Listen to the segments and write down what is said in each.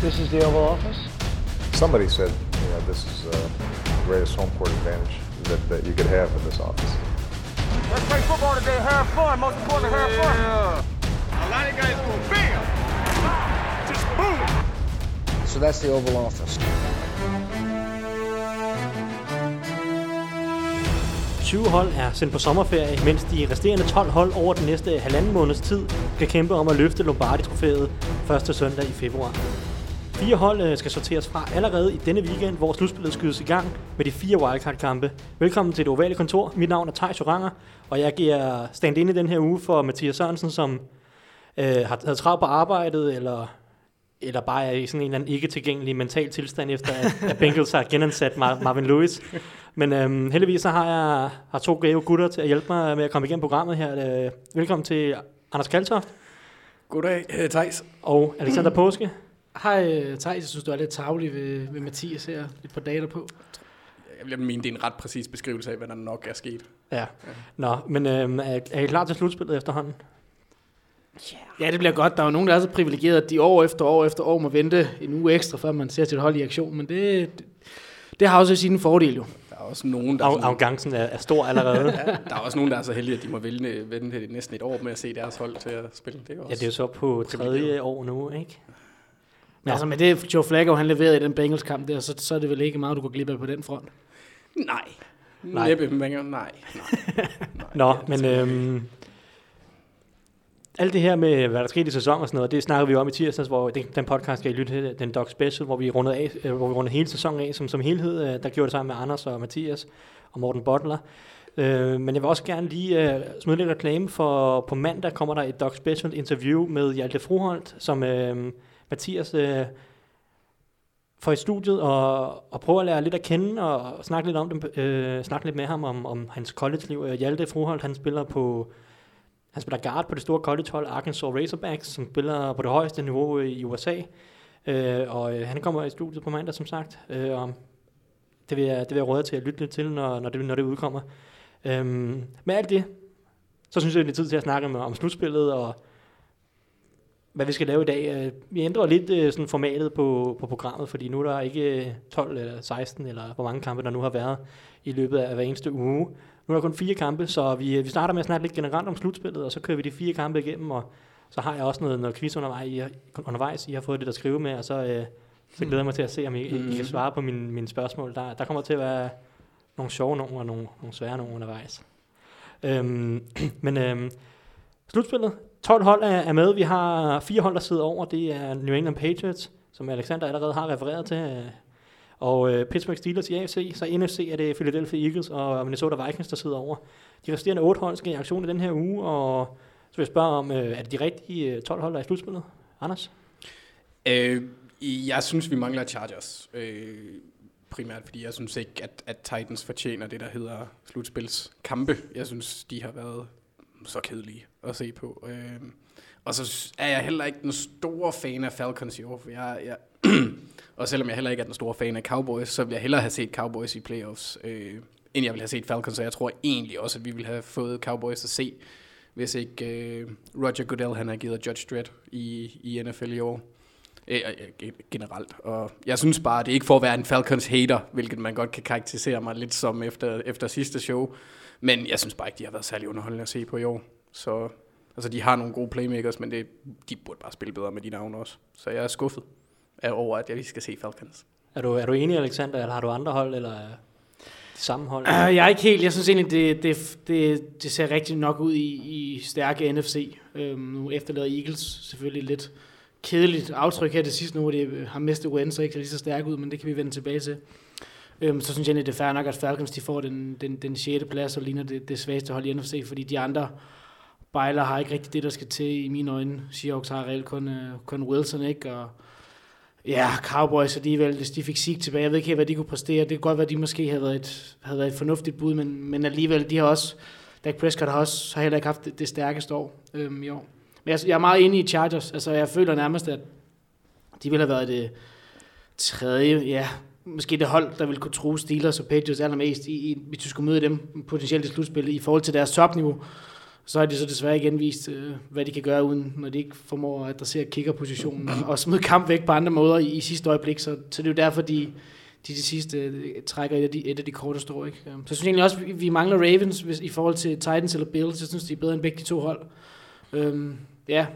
This is the Oval Office. Somebody said, you know, this is uh, the greatest home court advantage that, that you could have in this office. Let's play football today. Have fun. Most important, have fun. A lot of guys go bam, just boom. So that's the Oval Office. 20 hold er sendt på sommerferie, mens de resterende 12 hold over den næste halvanden måneds tid skal kæmpe om at løfte Lombardi-trofæet første søndag i februar. Fire hold øh, skal sorteres fra allerede i denne weekend, hvor slutspillet skydes i gang med de fire wildcard-kampe. Velkommen til det ovale kontor. Mit navn er Thijs Oranger, og jeg giver stand ind i den her uge for Mathias Sørensen, som øh, har taget travlt på arbejdet, eller, eller bare er i sådan en eller anden ikke-tilgængelig mental tilstand, efter at, at Bengals har genansat Mar- Marvin Lewis. Men øhm, heldigvis så har jeg har to gave gutter til at hjælpe mig med at komme igennem programmet her. Øh, velkommen til Anders Kaltoft Goddag, uh, Thijs. og Alexander Påske. Hej, øh, Thijs. Jeg synes, du er lidt tavlig ved, ved Mathias her. Lidt på data på. Jeg vil mene, det er en ret præcis beskrivelse af, hvad der nok er sket. Ja. Nå, men øhm, er, er I klar til slutspillet efterhånden? Ja, det bliver godt. Der er jo nogen, der er så privilegeret, at de år efter år efter år må vente en uge ekstra, før man ser sit hold i aktion. Men det, det, det har også sine fordele jo. Der er også nogen, der er, Af, arrogancen er, er stor allerede. ja, der er også nogen, der er så heldige, at de må vente, vente næsten et år med at se deres hold til at spille. Det er også det er jo så på tredje år nu, ikke? Men Nå. altså med det, Joe Flacco han leverede i den Bengals kamp der, så, så er det vel ikke meget, du går glip af på den front. Nej. Nej. Næppe, men nej. nej. nej. Nå, det er men øhm, alt det her med, hvad der skete i sæsonen og sådan noget, det snakker vi om i tirsdags, hvor den, den podcast skal I lytte til, den Dog Special, hvor vi rundede, af, øh, hvor vi rundede hele sæsonen af som, som helhed. Øh, der gjorde det sammen med Anders og Mathias og Morten Butler. Øh, men jeg vil også gerne lige øh, smide lidt reklame, for på mandag kommer der et Dog Special interview med Hjalte Froholt, som øh, Mathias øh, får i studiet og, og prøver at lære lidt at kende og, og snakke lidt om dem, øh, snakke lidt med ham om, om hans college-liv. Øh, Hjalte Froholt, han spiller på han spiller guard på det store college-hold Arkansas Razorbacks, som spiller på det højeste niveau i USA. Øh, og øh, han kommer i studiet på mandag, som sagt. Øh, og det vil, jeg, det vil jeg råde til at lytte lidt til, når, når, det, når det udkommer. Øhm, med alt det, så synes jeg, det er tid til at snakke med, om slutspillet og hvad vi skal lave i dag. Øh, Vi ændrer lidt øh, sådan formatet på, på programmet, fordi nu er der ikke øh, 12 eller 16, eller hvor mange kampe der nu har været i løbet af hver eneste uge. Nu er der kun fire kampe, så vi, øh, vi starter med at snakke lidt generelt om slutspillet, og så kører vi de fire kampe igennem, og så har jeg også noget, noget quiz undervejs. I, har- undervejs. I har fået det at skrive med, og så, øh, så glæder jeg mig til at se, om I, I, kan svare på mine, mine spørgsmål. Der, der kommer til at være nogle sjove nogle og nogle, nogle svære nogle undervejs. Øhm, men øhm, slutspillet. 12 hold er, er med. Vi har fire hold, der sidder over. Det er New England Patriots, som Alexander allerede har refereret til. Øh, og øh, Pittsburgh Steelers i AFC. Så i NFC er det Philadelphia Eagles og Minnesota Vikings, der sidder over. De resterende otte hold skal i aktion i den her uge. Og så vil jeg spørge om, øh, er det de rigtige øh, 12 hold, der er i slutspillet? Anders? Øh, jeg synes, vi mangler Chargers. Øh, primært fordi jeg synes ikke, at, at Titans fortjener det, der hedder slutspilskampe. Jeg synes, de har været så kedelige at se på. Øh, og så er jeg heller ikke den store fan af Falcons i år, for jeg, jeg og selvom jeg heller ikke er den store fan af Cowboys, så vil jeg hellere have set Cowboys i playoffs, øh, end jeg vil have set Falcons, og jeg tror egentlig også, at vi ville have fået Cowboys at se, hvis ikke øh, Roger Goodell han har givet Judge Dredd i, i NFL i år. Øh, øh, øh, generelt. Og jeg synes bare, det er ikke for at være en Falcons hater, hvilket man godt kan karakterisere mig lidt som efter, efter sidste show. Men jeg synes bare ikke, de har været særlig underholdende at se på i år. Så altså, de har nogle gode playmakers, men det, de burde bare spille bedre med de navne også. Så jeg er skuffet over, at jeg lige skal se Falcons. Er du, er du enig, Alexander, eller har du andre hold, eller øh, samme hold? Uh, jeg er ikke helt. Jeg synes egentlig, det, det, det, det ser rigtig nok ud i, i stærke NFC. Um, nu efterlader Eagles selvfølgelig lidt kedeligt aftryk her det sidste nu, hvor de øh, har mistet Wentz og ikke ser lige så stærke ud, men det kan vi vende tilbage til. Um, så synes jeg egentlig, det er fair nok, at Falcons de får den, den, den 6. plads og ligner det, det svageste hold i NFC, fordi de andre bejler har ikke rigtig det, der skal til i mine øjne. Seahawks har reelt kun, uh, kun Wilson, ikke? Og ja, Cowboys alligevel, hvis de fik sig tilbage, jeg ved ikke helt, hvad de kunne præstere. Det kan godt være, at de måske havde været et, havde været et fornuftigt bud, men, men alligevel, de har også, Dak Prescott har også har heller ikke haft det, det stærkeste år øhm, i år. Men jeg, jeg er meget enig i Chargers. Altså, jeg føler nærmest, at de ville have været det tredje, ja, måske det hold, der ville kunne true Steelers og Patriots allermest, i, i, hvis du skulle møde dem potentielt i slutspillet, i forhold til deres topniveau. Så har de så desværre igen vist, øh, hvad de kan gøre, uden når de ikke formår at adressere kickerpositionen og smide kamp væk på andre måder i, i sidste øjeblik. Så, så det er jo derfor, de, de til sidst øh, trækker et af de, et af de korte står. Ikke? Øhm, så jeg synes egentlig også, vi, vi mangler Ravens hvis, i forhold til Titans eller Bills. Jeg synes, de er bedre end begge de to hold. Øhm, ja,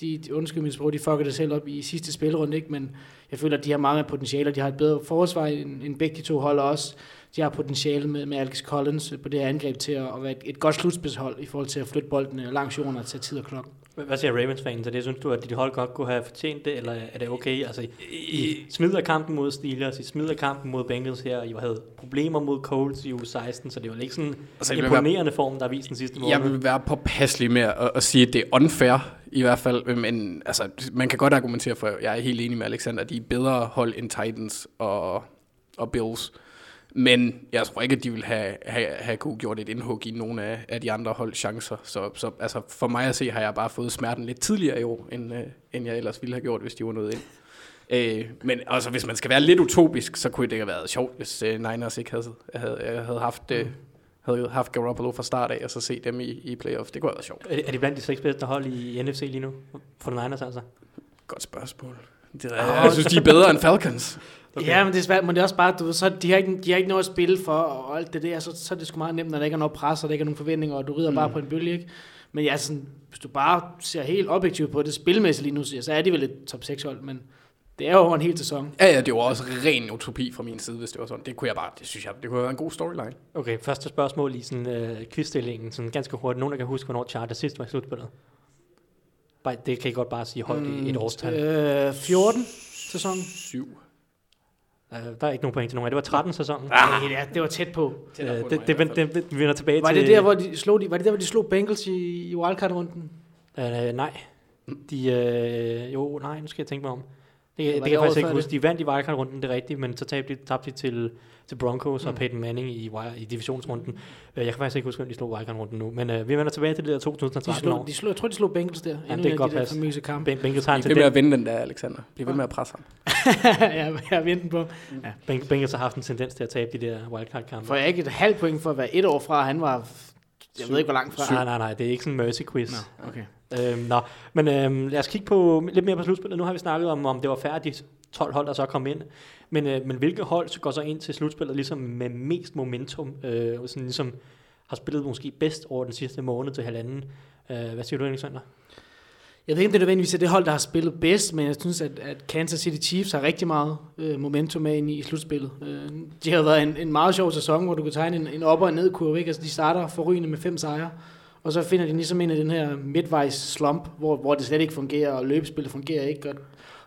de, de undskyld mit sprog, de fucker det selv op i sidste spilrunde, ikke? men jeg føler, at de har mange potentialer. De har et bedre forsvar end, end begge de to hold også. De har potentiale med, med Alex Collins på det her angreb til at, at være et, et godt slutspidshold i forhold til at flytte bolden langs jorden og tage tid og klokken. Hvad siger Ravens-fanen til det? Synes du, at dit hold godt kunne have fortjent det, eller er det okay? Altså, I, smider kampen mod Steelers, I smider kampen mod Bengals her, I havde problemer mod Colts i uge 16, så det var ikke sådan Altså, en vil være- imponerende form, der er vist den sidste måned. Jeg vil være påpasselig med at, at sige, at det er unfair i hvert fald. Men altså, man kan godt argumentere for, jeg er helt enig med Alexander, at de er bedre hold end Titans og, og Bills. Men jeg tror ikke, at de vil have, have, have kunne gjort et indhug i nogle af, af de andre hold chancer. Så, så altså, for mig at se, har jeg bare fået smerten lidt tidligere i år, end, øh, end jeg ellers ville have gjort, hvis de var nået ind. Øh, men altså, hvis man skal være lidt utopisk, så kunne det have været sjovt, hvis øh, Niners ikke havde, havde, havde haft... Øh, havde haft Garoppolo fra start af, og så se dem i, i playoff. Det kunne have været sjovt. Er, er de blandt de seks bedste hold i NFC lige nu? For den Niners altså? Godt spørgsmål. Det er, jeg synes, de er bedre end Falcons. Okay. Ja, men det er svært, men det er også bare, du så de har, ikke, de har ikke noget at spille for, og alt det der, så, så er det sgu meget nemt, når der ikke er noget pres, og der ikke er nogen forventninger, og du rider mm. bare på en bølge, ikke? Men ja, sådan, hvis du bare ser helt objektivt på det spilmæssigt lige nu, så er de vel et top 6 hold, men det er jo over en hel sæson. Ja, ja, det var også ren utopi fra min side, hvis det var sådan. Det kunne jeg bare, det synes jeg, det kunne være en god storyline. Okay, første spørgsmål i sådan øh, quizstillingen, sådan ganske hurtigt. Nogen, der kan huske, hvornår Charter sidst var i slutspillet? Bare, det kan I godt bare sige højt mm, i et årstal. Øh, 14 sæson? 7 der er ikke nogen point til nogen af. Det var 13 sæsonen. Ah. Nej, det, det var tæt på. Øh, det, det, det, det, det, vi vender tilbage Var til... det der, hvor de slog, de, var det der, hvor de slog Bengals i, i wildcard-runden? Øh, nej. De, øh, jo, nej, nu skal jeg tænke mig om. Det, det, det det kan jeg faktisk ikke huske. De vandt i wildcard-runden, det er rigtigt, men så tabte de, tabte de til, til Broncos mm. og Peyton Manning i, i divisionsrunden. Øh, jeg kan faktisk ikke huske, hvem de slog wildcard-runden nu, men øh, vi vender tilbage til det der De 2013 år. slog, de slog, jeg tror, de slog Bengals der. Endnu det kan af godt de passe. kampe. Ben- Bengals har en Bliv ved med tendens, at vinde den der, Alexander. Bliv ved med at presse ham. ja, jeg venter den på. Ja. Ben- Bengals har haft en tendens til at tabe de der wildcard-kampe. Får jeg ikke et halvt point for at være et år fra, han var... Jeg ved ikke, hvor langt fra. Nej, nej, nej, det er ikke sådan en mercy quiz. Nå, okay. Øhm, nå, men øhm, lad os kigge på lidt mere på slutspillet. Nu har vi snakket om, om det var færdigt 12 hold, der så kom ind. Men, øh, men hvilke hold så går så ind til slutspillet ligesom med mest momentum, øh, og sådan ligesom har spillet måske bedst over den sidste måned til halvanden? Øh, hvad siger du, Alexander? Jeg ved ikke, om det er nødvendigvis er det hold, der har spillet bedst, men jeg synes, at, at Kansas City Chiefs har rigtig meget øh, momentum med ind i slutspillet. Øh, det har været en, en meget sjov sæson, hvor du kan tegne en, en op- og nedkurve. Ikke? Altså, de starter forrygende med fem sejre, og så finder de ligesom ind i den her midtvejs slump, hvor, hvor det slet ikke fungerer, og løbespillet fungerer ikke, godt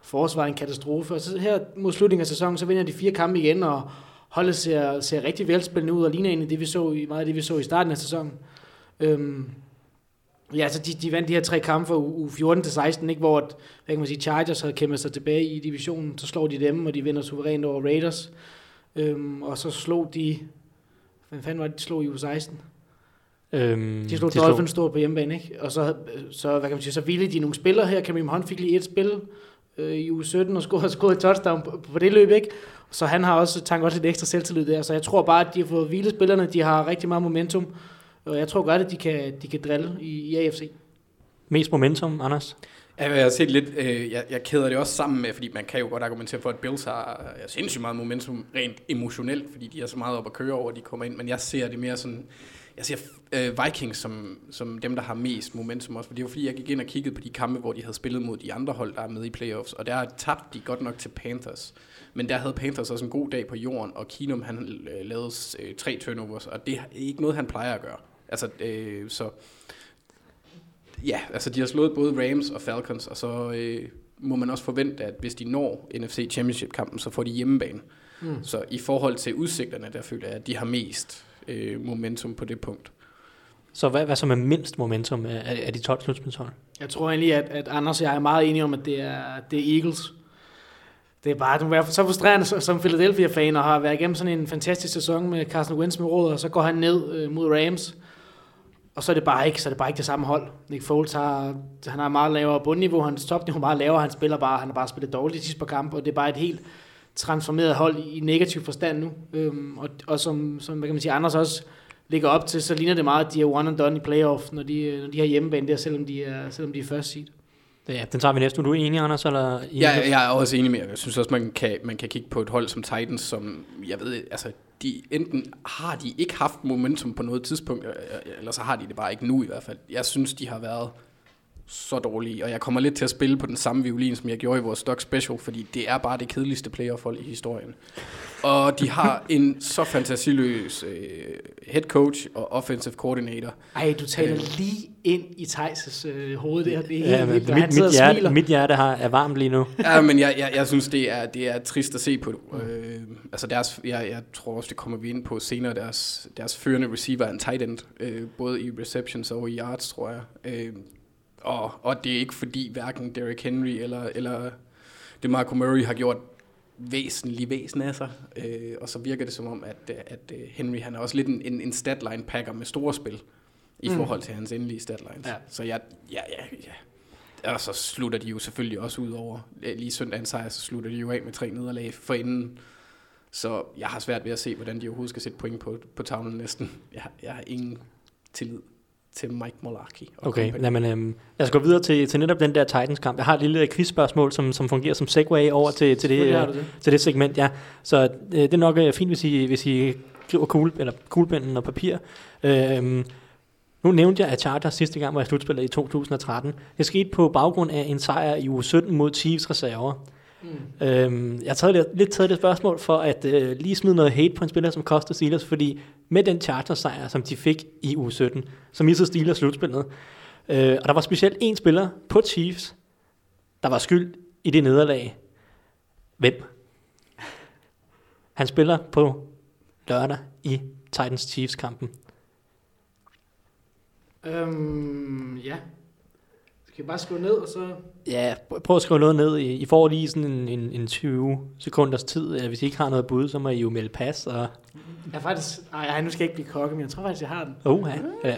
forsvar en katastrofe. Og så her mod slutningen af sæsonen, så vinder de fire kampe igen, og holdet ser, ser rigtig velspillende ud, og ligner egentlig det, vi så i, meget af det, vi så i starten af sæsonen. Øhm, Ja, altså de, de vandt de her tre kampe fra u 14 til 16, ikke, hvor at, hvad kan man sige, Chargers havde kæmpet sig tilbage i divisionen, så slår de dem, og de vinder suverænt over Raiders. Øhm, og så slog de, hvad fanden var det, de slog i u 16? Øhm, De slog Dolphins stort på hjemmebane, ikke? Og så, så, hvad kan man sige, så ville de nogle spillere her. Kareem Hunt fik lige et spil øh, i uge 17 og scorede, scorede et touchdown på, på, det løb, ikke? Så han har også tanket også lidt ekstra selvtillid der. Så jeg tror bare, at de har fået hvile spillerne. De har rigtig meget momentum. Og jeg tror godt, at de kan, de kan drille i, i AFC. Mest momentum, Anders? Ja, jeg har set lidt, øh, jeg, jeg kæder det også sammen med, fordi man kan jo godt argumentere for, at Bills har ja, sindssygt meget momentum rent emotionelt, fordi de er så meget op at køre over, at de kommer ind, men jeg ser det mere sådan, jeg ser øh, Vikings som, som dem, der har mest momentum også, for det er jo fordi, jeg gik ind og kiggede på de kampe, hvor de havde spillet mod de andre hold, der er med i playoffs, og der tabte de godt nok til Panthers, men der havde Panthers også en god dag på jorden, og Keenum han øh, lavede øh, tre turnovers, og det er ikke noget, han plejer at gøre. Altså, øh, så Ja, altså de har slået både Rams og Falcons, og så øh, må man også forvente, at hvis de når NFC Championship-kampen, så får de hjemmebane. Mm. Så i forhold til udsigterne, der føler jeg, at de har mest øh, momentum på det punkt. Så hvad, hvad som er mindst momentum af, af de 12 slutspilshold? Jeg tror egentlig, at, at Anders og jeg er meget enige om, at det er, det er Eagles. Det er bare, det være så frustrerende som- Philadelphia-fan, og har været igennem sådan en fantastisk sæson med Carson Wentz med råd, og så går han ned øh, mod Rams, og så er det bare ikke, så er det bare ikke det samme hold. Nick Foles har, han har meget lavere bundniveau, hans topniveau er meget lavere, han spiller bare, han har bare spillet dårligt de sidste par kampe, og det er bare et helt transformeret hold i, i negativ forstand nu. Øhm, og, og som, som hvad kan man sige, Anders også ligger op til, så ligner det meget, at de er one and done i playoff, når de, når de har hjemmebane der, selvom de er, selvom de er først seed. Ja, den tager vi næste uge. Du er enig, Anders? Eller I Ja, jeg er også enig med. Jeg synes også, man kan, man kan kigge på et hold som Titans, som, jeg ved, altså, de enten har de ikke haft momentum på noget tidspunkt, øh, eller så har de det bare ikke nu i hvert fald. Jeg synes, de har været så dårlige, og jeg kommer lidt til at spille på den samme violin, som jeg gjorde i vores Stock Special, fordi det er bare det kedeligste playoff-hold i historien. Og de har en så fantasiløs øh, head coach og offensive coordinator. Ej, du taler lige ind i Thijs' øh, hoved der. Det er helt Ja, men vildt, mit, mit, og hjerte, smiler. mit hjerte har, er varmt lige nu. Ja, men jeg, jeg, jeg synes, det er, det er trist at se på. Øh, altså deres, jeg, jeg tror også, det kommer vi ind på senere. Deres, deres førende receiver er en tight end, øh, både i receptions og i yards, tror jeg. Øh, og, og det er ikke fordi hverken Derrick Henry eller, eller DeMarco Murray har gjort væsentlig væsen af sig. Øh, og så virker det som om, at, at øh, Henry han er også lidt en, en, en statline packer med store spil i Mm. forhold til hans endelige statlines. Ja. Så jeg, ja, ja, ja. Og så slutter de jo selvfølgelig også ud over, lige søndagens sejr, så slutter de jo af med tre nederlag for inden. Så jeg har svært ved at se, hvordan de overhovedet skal sætte point på, på tavlen næsten. Jeg, har- jeg har ingen tillid til Mike Mularkey. Okay, company. jamen, øhm, lad os gå videre til, til netop den der Titans-kamp. Jeg har et lille quizspørgsmål, som, som fungerer som segway over til, til, det, øh, det. til det segment, ja. Så øh, det er nok øh, fint, hvis I, hvis I skriver kugle, eller kuglepinden og papir. Øhm, nu nævnte jeg, at Chargers sidste gang var i slutspillet i 2013. Det skete på baggrund af en sejr i uge 17 mod Chiefs reserver. Mm. Øhm, jeg har taget lidt, lidt taget det spørgsmål for at øh, lige smide noget hate på en spiller, som koster Steelers, fordi med den Chargers-sejr, som de fik i U17, så missede Steelers slutspillet. Øh, og der var specielt en spiller på Chiefs, der var skyld i det nederlag. Hvem? Han spiller på lørdag i Titans-Chiefs-kampen. Øhm, ja. Skal bare skrive ned, og så... Ja, pr- prøv at skrive noget ned. I, I får lige sådan en, en, en 20 sekunders tid. Hvis I ikke har noget bud, så må I jo melde pas. Og, Jeg er faktisk... Ej, ej, nu skal jeg ikke blive kokke, men jeg tror faktisk, jeg har den. oh, ja. ja.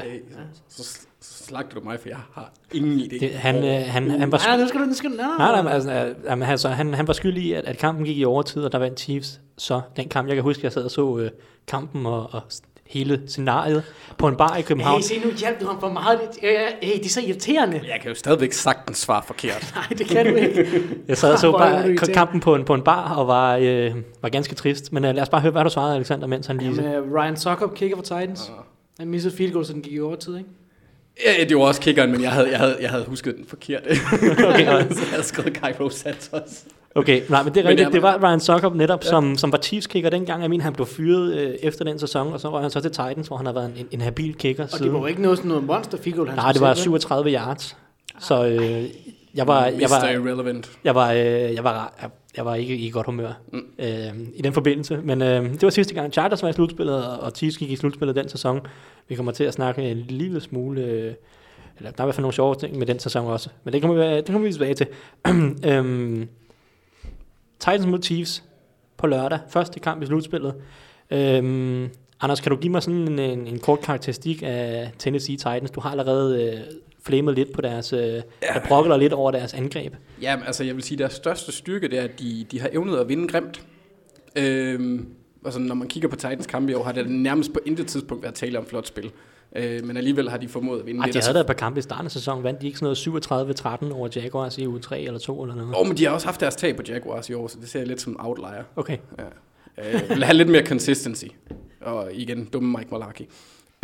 Så, så slagter du mig, for jeg har ingen idé. Det, han, øh, han, han var Nej, nu skal du... Nu skal du nej, Nej, altså, altså, han, han var skyldig i, at, at kampen gik i overtid, og der vandt Chiefs. Så den kamp, jeg kan huske, jeg sad og så øh, kampen og, og hele scenariet på en bar i København. Hey, se, nu hjalp du ham for meget. Det- øh, Hey, det er så irriterende. Jeg kan jo stadigvæk sagtens svare forkert. Nej, det kan du ikke. Jeg sad og så bare kampen på en, på en bar og var, øh, var ganske trist. Men øh, lad os bare høre, hvad du svarede, Alexander, mens han lige... Jamen, uh, Ryan Sokop kigger for Titans. Han missede field goal, så den gik i overtid, ikke? Ja, det var også kickeren, men jeg havde, jeg havde, jeg havde husket den forkert. Okay, så jeg havde skrevet Cairo Santos. Okay, nej, men det er Men rigtigt. jeg- Det var Ryan Sokop netop, ja. som, som var Chiefs kicker dengang. Jeg mener, han blev fyret øh, efter den sæson, og så røg han så til Titans, hvor han har været en, en habil kicker Og siden. det var jo ikke noget sådan noget monster goal, han Nej, det var sætte, vel? 37 yards. Så øh, jeg var, jeg var, Irrelevant. jeg var, øh, jeg var, jeg, jeg var ikke i godt humør mm. øh, i den forbindelse. Men øh, det var sidste gang, Chargers var i slutspillet, og og Chiefs gik i slutspillet den sæson. Vi kommer til at snakke en lille smule... Øh, eller der er i hvert fald nogle sjove ting med den sæson også. Men det kommer vi, det kommer vi tilbage til. øhm, Titans mod Chiefs på lørdag. Første kamp i slutspillet. Øhm, Anders, kan du give mig sådan en, en, en kort karakteristik af Tennessee Titans? Du har allerede øh, flamet lidt på deres... Øh, ja. Der brokkler lidt over deres angreb. Ja, altså jeg vil sige, at deres største styrke, det er, at de, de har evnet at vinde grimt. Øhm, altså når man kigger på Titans kampe i år, har det nærmest på intet tidspunkt været tale om flot spil. Øh, men alligevel har de formået at vinde Ej, lidt. de havde da et par kampe i starten af sæsonen. Vandt de ikke sådan noget 37-13 over Jaguars i uge 3 eller 2 eller noget? Åh, men de har også haft deres tag på Jaguars i år, så det ser jeg lidt som outlier. Okay. Ja. Øh, vil have lidt mere consistency. Og igen, dumme Mike Mularkey.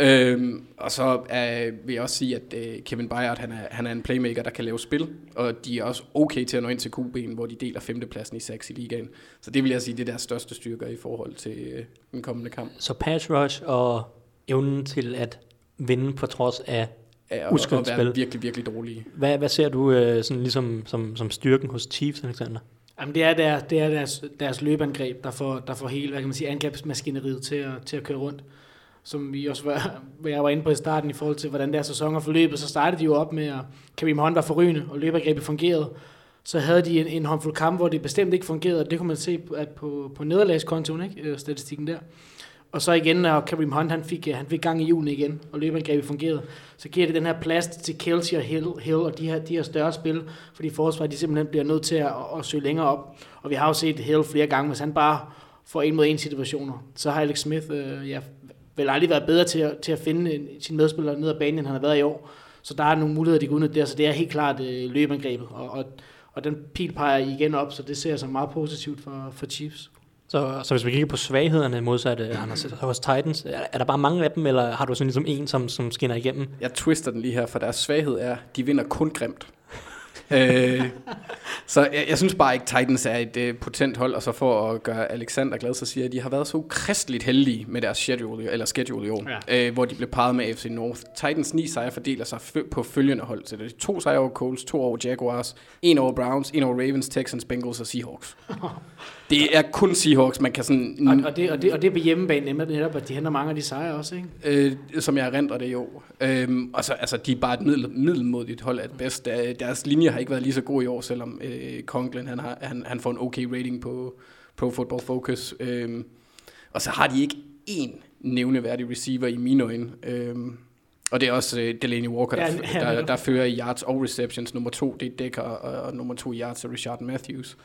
Øhm, og så øh, vil jeg også sige, at øh, Kevin Byard, han er, han er en playmaker, der kan lave spil, og de er også okay til at nå ind til QB'en, hvor de deler femtepladsen i 6 i ligaen. Så det vil jeg sige, det er deres største styrker i forhold til øh, den kommende kamp. Så pass rush og evnen til at vinde på trods af... Ja, og, Uskyndt og være spil. virkelig, virkelig dårlige. Hvad, hvad ser du øh, sådan ligesom som, som styrken hos Chiefs, Alexander? Jamen, det er, der, det er deres, deres løbeangreb, der får, der får hele, hvad kan man sige, angrebsmaskineriet til at, til at køre rundt. Som vi også var, hvad jeg var inde på i starten i forhold til, hvordan deres sæson er forløbet, så startede de jo op med, at Kareem Hunt var forrygende, og løbeangrebet fungerede. Så havde de en, en håndfuld kampe, hvor det bestemt ikke fungerede, og det kunne man se på, at på, på nederlagskontoen, ikke? Øh, statistikken der. Og så igen, når Kareem Hunt han fik, øh, han fik gang i julen igen, og løbeangrebet fungerede, så giver det den her plads til Kelsey og Hill, Hill og de her, de her større spil, fordi forsvaret de simpelthen bliver nødt til at, at, at søge længere op. Og vi har jo set Hill flere gange, hvis han bare får en mod en situationer, så har Alex Smith øh, ja, vel aldrig været bedre til at, til at finde øh, sin medspiller ned ad banen, end han har været i år. Så der er nogle muligheder, de kan udnytte der, så det er helt klart øh, løbeangrebet. Og, og, og den pil peger igen op, så det ser jeg som meget positivt for, for Chiefs. Så, så hvis vi kigger på svaghederne modsat uh, Anders, hos Titans, er, er der bare mange af dem, eller har du sådan ligesom en, som, som skinner igennem? Jeg twister den lige her, for deres svaghed er, de vinder kun grimt. øh, så jeg, jeg synes bare ikke, Titans er et uh, potent hold, og så for at gøre Alexander glad, så siger jeg, at de har været så ukristeligt heldige med deres schedule, eller schedule i år, ja. øh, hvor de blev parret med AFC North. Titans 9 sejre fordeler sig f- på følgende hold, så det er to sejre over Colts, to over Jaguars, en over Browns, en over Ravens, Texans, Bengals og Seahawks. det er kun Seahawks, man kan sådan... Og, og, det, og, det, og det er på hjemmebane nemlig netop, at de henter mange af de sejre også, ikke? øh, som jeg erindrer det jo. Øhm, og så, altså, de er bare et middel, middelmodigt hold at bedst. Der, deres linje har ikke været lige så god i år, selvom øh, Conklin han, har, han, han får en okay rating på Pro Football Focus. Øhm, og så har de ikke én nævneværdig receiver i mine øjne. Øhm, og det er også øh, Delaney Walker, der, Ja, ja, der, der fører i yards og receptions. Nummer to, det er Decker, og, og nummer to i yards er Richard Matthews.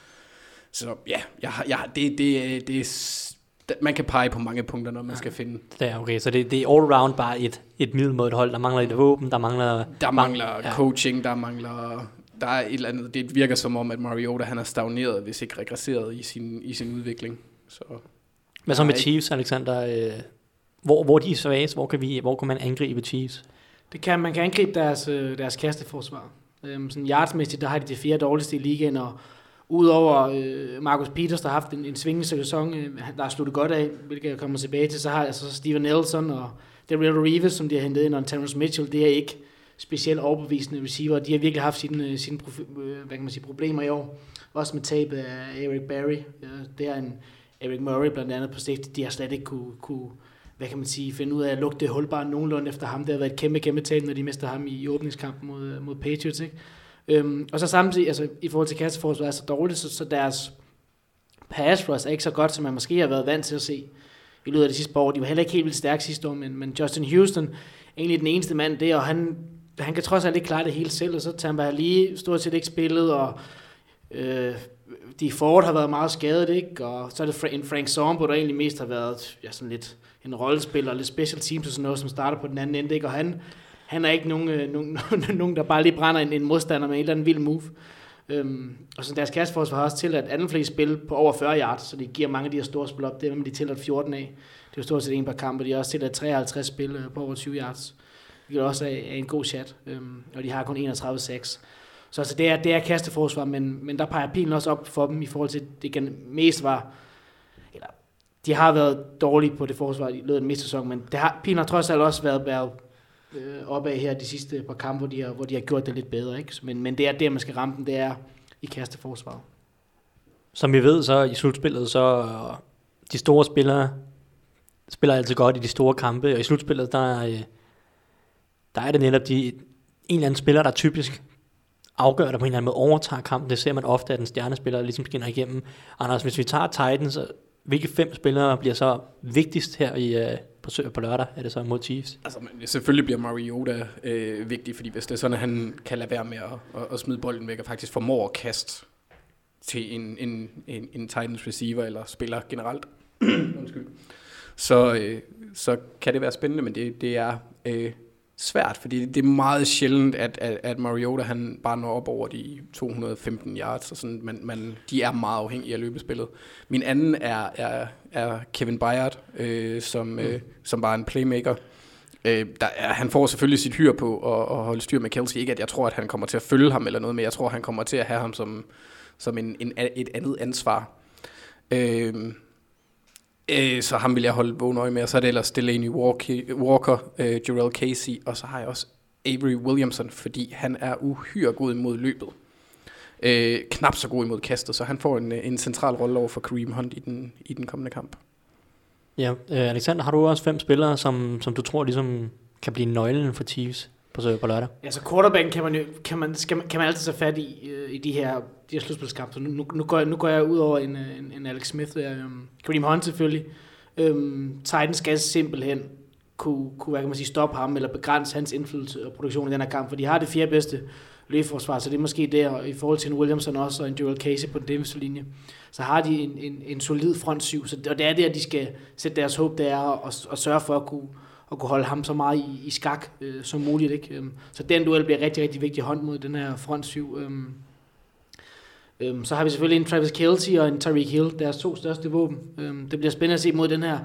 Så ja, jeg, har- jeg, har- det, det, det er, man kan pege på mange punkter, når man skal finde Det er okay, så det, det er all round bare et, et middelmådigt hold. Der mangler et våben, der mangler... Der mangler ja. ja. coaching, der mangler... Der er et eller andet, det virker som om, at Mariota han er stagneret, hvis ikke regresseret i sin, i sin udvikling. Så Hvad så med. Chiefs, Alexander? Øh, hvor, hvor de er svagest? Hvor kan, vi, hvor kan man angribe Chiefs? Det kan, man kan angribe deres, øh, deres kasteforsvar. Øhm, sådan yardsmæssigt, der har de de fire dårligste i ligaen, og udover øh, Marcus Peters, der har haft en, en svingende sæson, øh, der har sluttet godt af, hvilket jeg kommer tilbage til, så har altså Steven Nelson og Daryl Reeves, som de har hentet ind, og Terrence Mitchell, det er ikke specielt overbevisende receiver. De har virkelig haft sine, øh, sine profi- øh, hvad kan man sige, problemer i år. Også med tabet af Eric Barry. Ja, det er en Eric Murray blandt andet på safety. De har slet ikke kunne, kunne hvad kan man sige, finde ud af at lukke det hul bare nogenlunde efter ham. Det har været et kæmpe, kæmpe tab, når de mister ham i åbningskampen mod, mod Patriots. Ikke? Øhm, og så samtidig, altså i forhold til kasseforsvaret er så dårligt, så, så deres pass rush er ikke så godt, som man måske har været vant til at se i løbet af de sidste par år. De var heller ikke helt vildt stærke sidste år, men, men Justin Houston er egentlig den eneste mand der, og han, han kan trods alt ikke klare det hele selv, og så Tampa lige stort set ikke spillet, og øh, de Ford har været meget skadet, ikke? og så er det en Frank Sombo, der egentlig mest har været ja, sådan lidt en rollespiller, lidt special teams og sådan noget, som starter på den anden ende, ikke? og han, han er ikke nogen, øh, nogen, nogen, der bare lige brænder en, en modstander med en eller anden vild move. Øhm, og så deres kastforsvar har også til, at anden flest spil på over 40 yards, så de giver mange af de her store spil op. Det er, de tilladt 14 af. Det er jo stort set en par kampe. de har også tilladt 53 spil øh, på over 20 yards. Det også er, er en god chat, øhm, og de har kun 31-6. Så altså, det, er, det er kasteforsvar, men, men der peger pilen også op for dem i forhold til, det kan mest var, eller de har været dårlige på det forsvar i løbet af den meste sæson, men det har, pilen har trods alt også været, været øh, opad her de sidste par kampe, hvor de har, hvor de har gjort det lidt bedre. Ikke? Men, men det er der, man skal ramme dem, det er i kasteforsvaret. Som vi ved, så i slutspillet, så øh, de store spillere spiller altid godt i de store kampe, og i slutspillet, der, er, øh, der er det netop de, en eller anden spiller, der typisk afgør det på en eller anden måde, overtager kampen. Det ser man ofte, at den stjernespiller ligesom skinner igennem. Anders, hvis vi tager Titans, hvilke fem spillere bliver så vigtigst her i, øh, på, på lørdag? Er det så mod Chiefs? altså, men selvfølgelig bliver Mariota øh, vigtig, fordi hvis det er sådan, at han kan lade være med at, at, at smide bolden væk og faktisk formår at kaste til en, en, en, en Titans receiver eller spiller generelt, undskyld, så, øh, så kan det være spændende, men det, det er øh, svært, fordi det er meget sjældent, at, at, at Mariota han bare når op over de 215 yards, og sådan, man, man, de er meget afhængige af løbespillet. Min anden er, er, er Kevin Byard, øh, som, øh, som bare er en playmaker. Øh, der er, han får selvfølgelig sit hyr på at, at holde styr med Kelsey. Ikke at jeg tror, at han kommer til at følge ham eller noget, men jeg tror, han kommer til at have ham som, som en, en, et andet ansvar. Øh, Øh, så ham vil jeg holde vågen øje med, og så er det ellers Delaney Walker, Walker øh, Jarrell Casey, og så har jeg også Avery Williamson, fordi han er uhyre god imod løbet. Øh, knap så god imod kastet, så han får en, øh, en central rolle over for Kareem Hunt i den, i den kommende kamp. Ja, øh, Alexander, har du også fem spillere, som, som du tror ligesom kan blive nøglen for Chiefs på, på lørdag? Ja, så quarterbacken kan man, jo, kan man, skal man, kan man altid tage fat i, øh, i de her, de her slutspilskampe. Så nu, nu, nu, går jeg, nu går jeg ud over en, øh, en, en Alex Smith. Der, um, øhm, Kareem Hunt selvfølgelig. Um, Titans skal simpelthen kunne, kunne hvad kan man sige, stoppe ham eller begrænse hans indflydelse og produktion i den her kamp, for de har det fjerde bedste løbeforsvar, så det er måske der, i forhold til en Williamson også, og en Joel Casey på den defensive linje, så har de en, en, en solid front syv, så, og det er der, de skal sætte deres håb, det er at, at sørge for at kunne, at kunne holde ham så meget i, i skak øh, som muligt. Ikke? Øhm, så den duel bliver rigtig, rigtig vigtig hånd mod den her front 7. Øhm, øhm, så har vi selvfølgelig en Travis Kelce og en Tariq Hill, deres to største våben. Øhm, det bliver spændende at se mod den her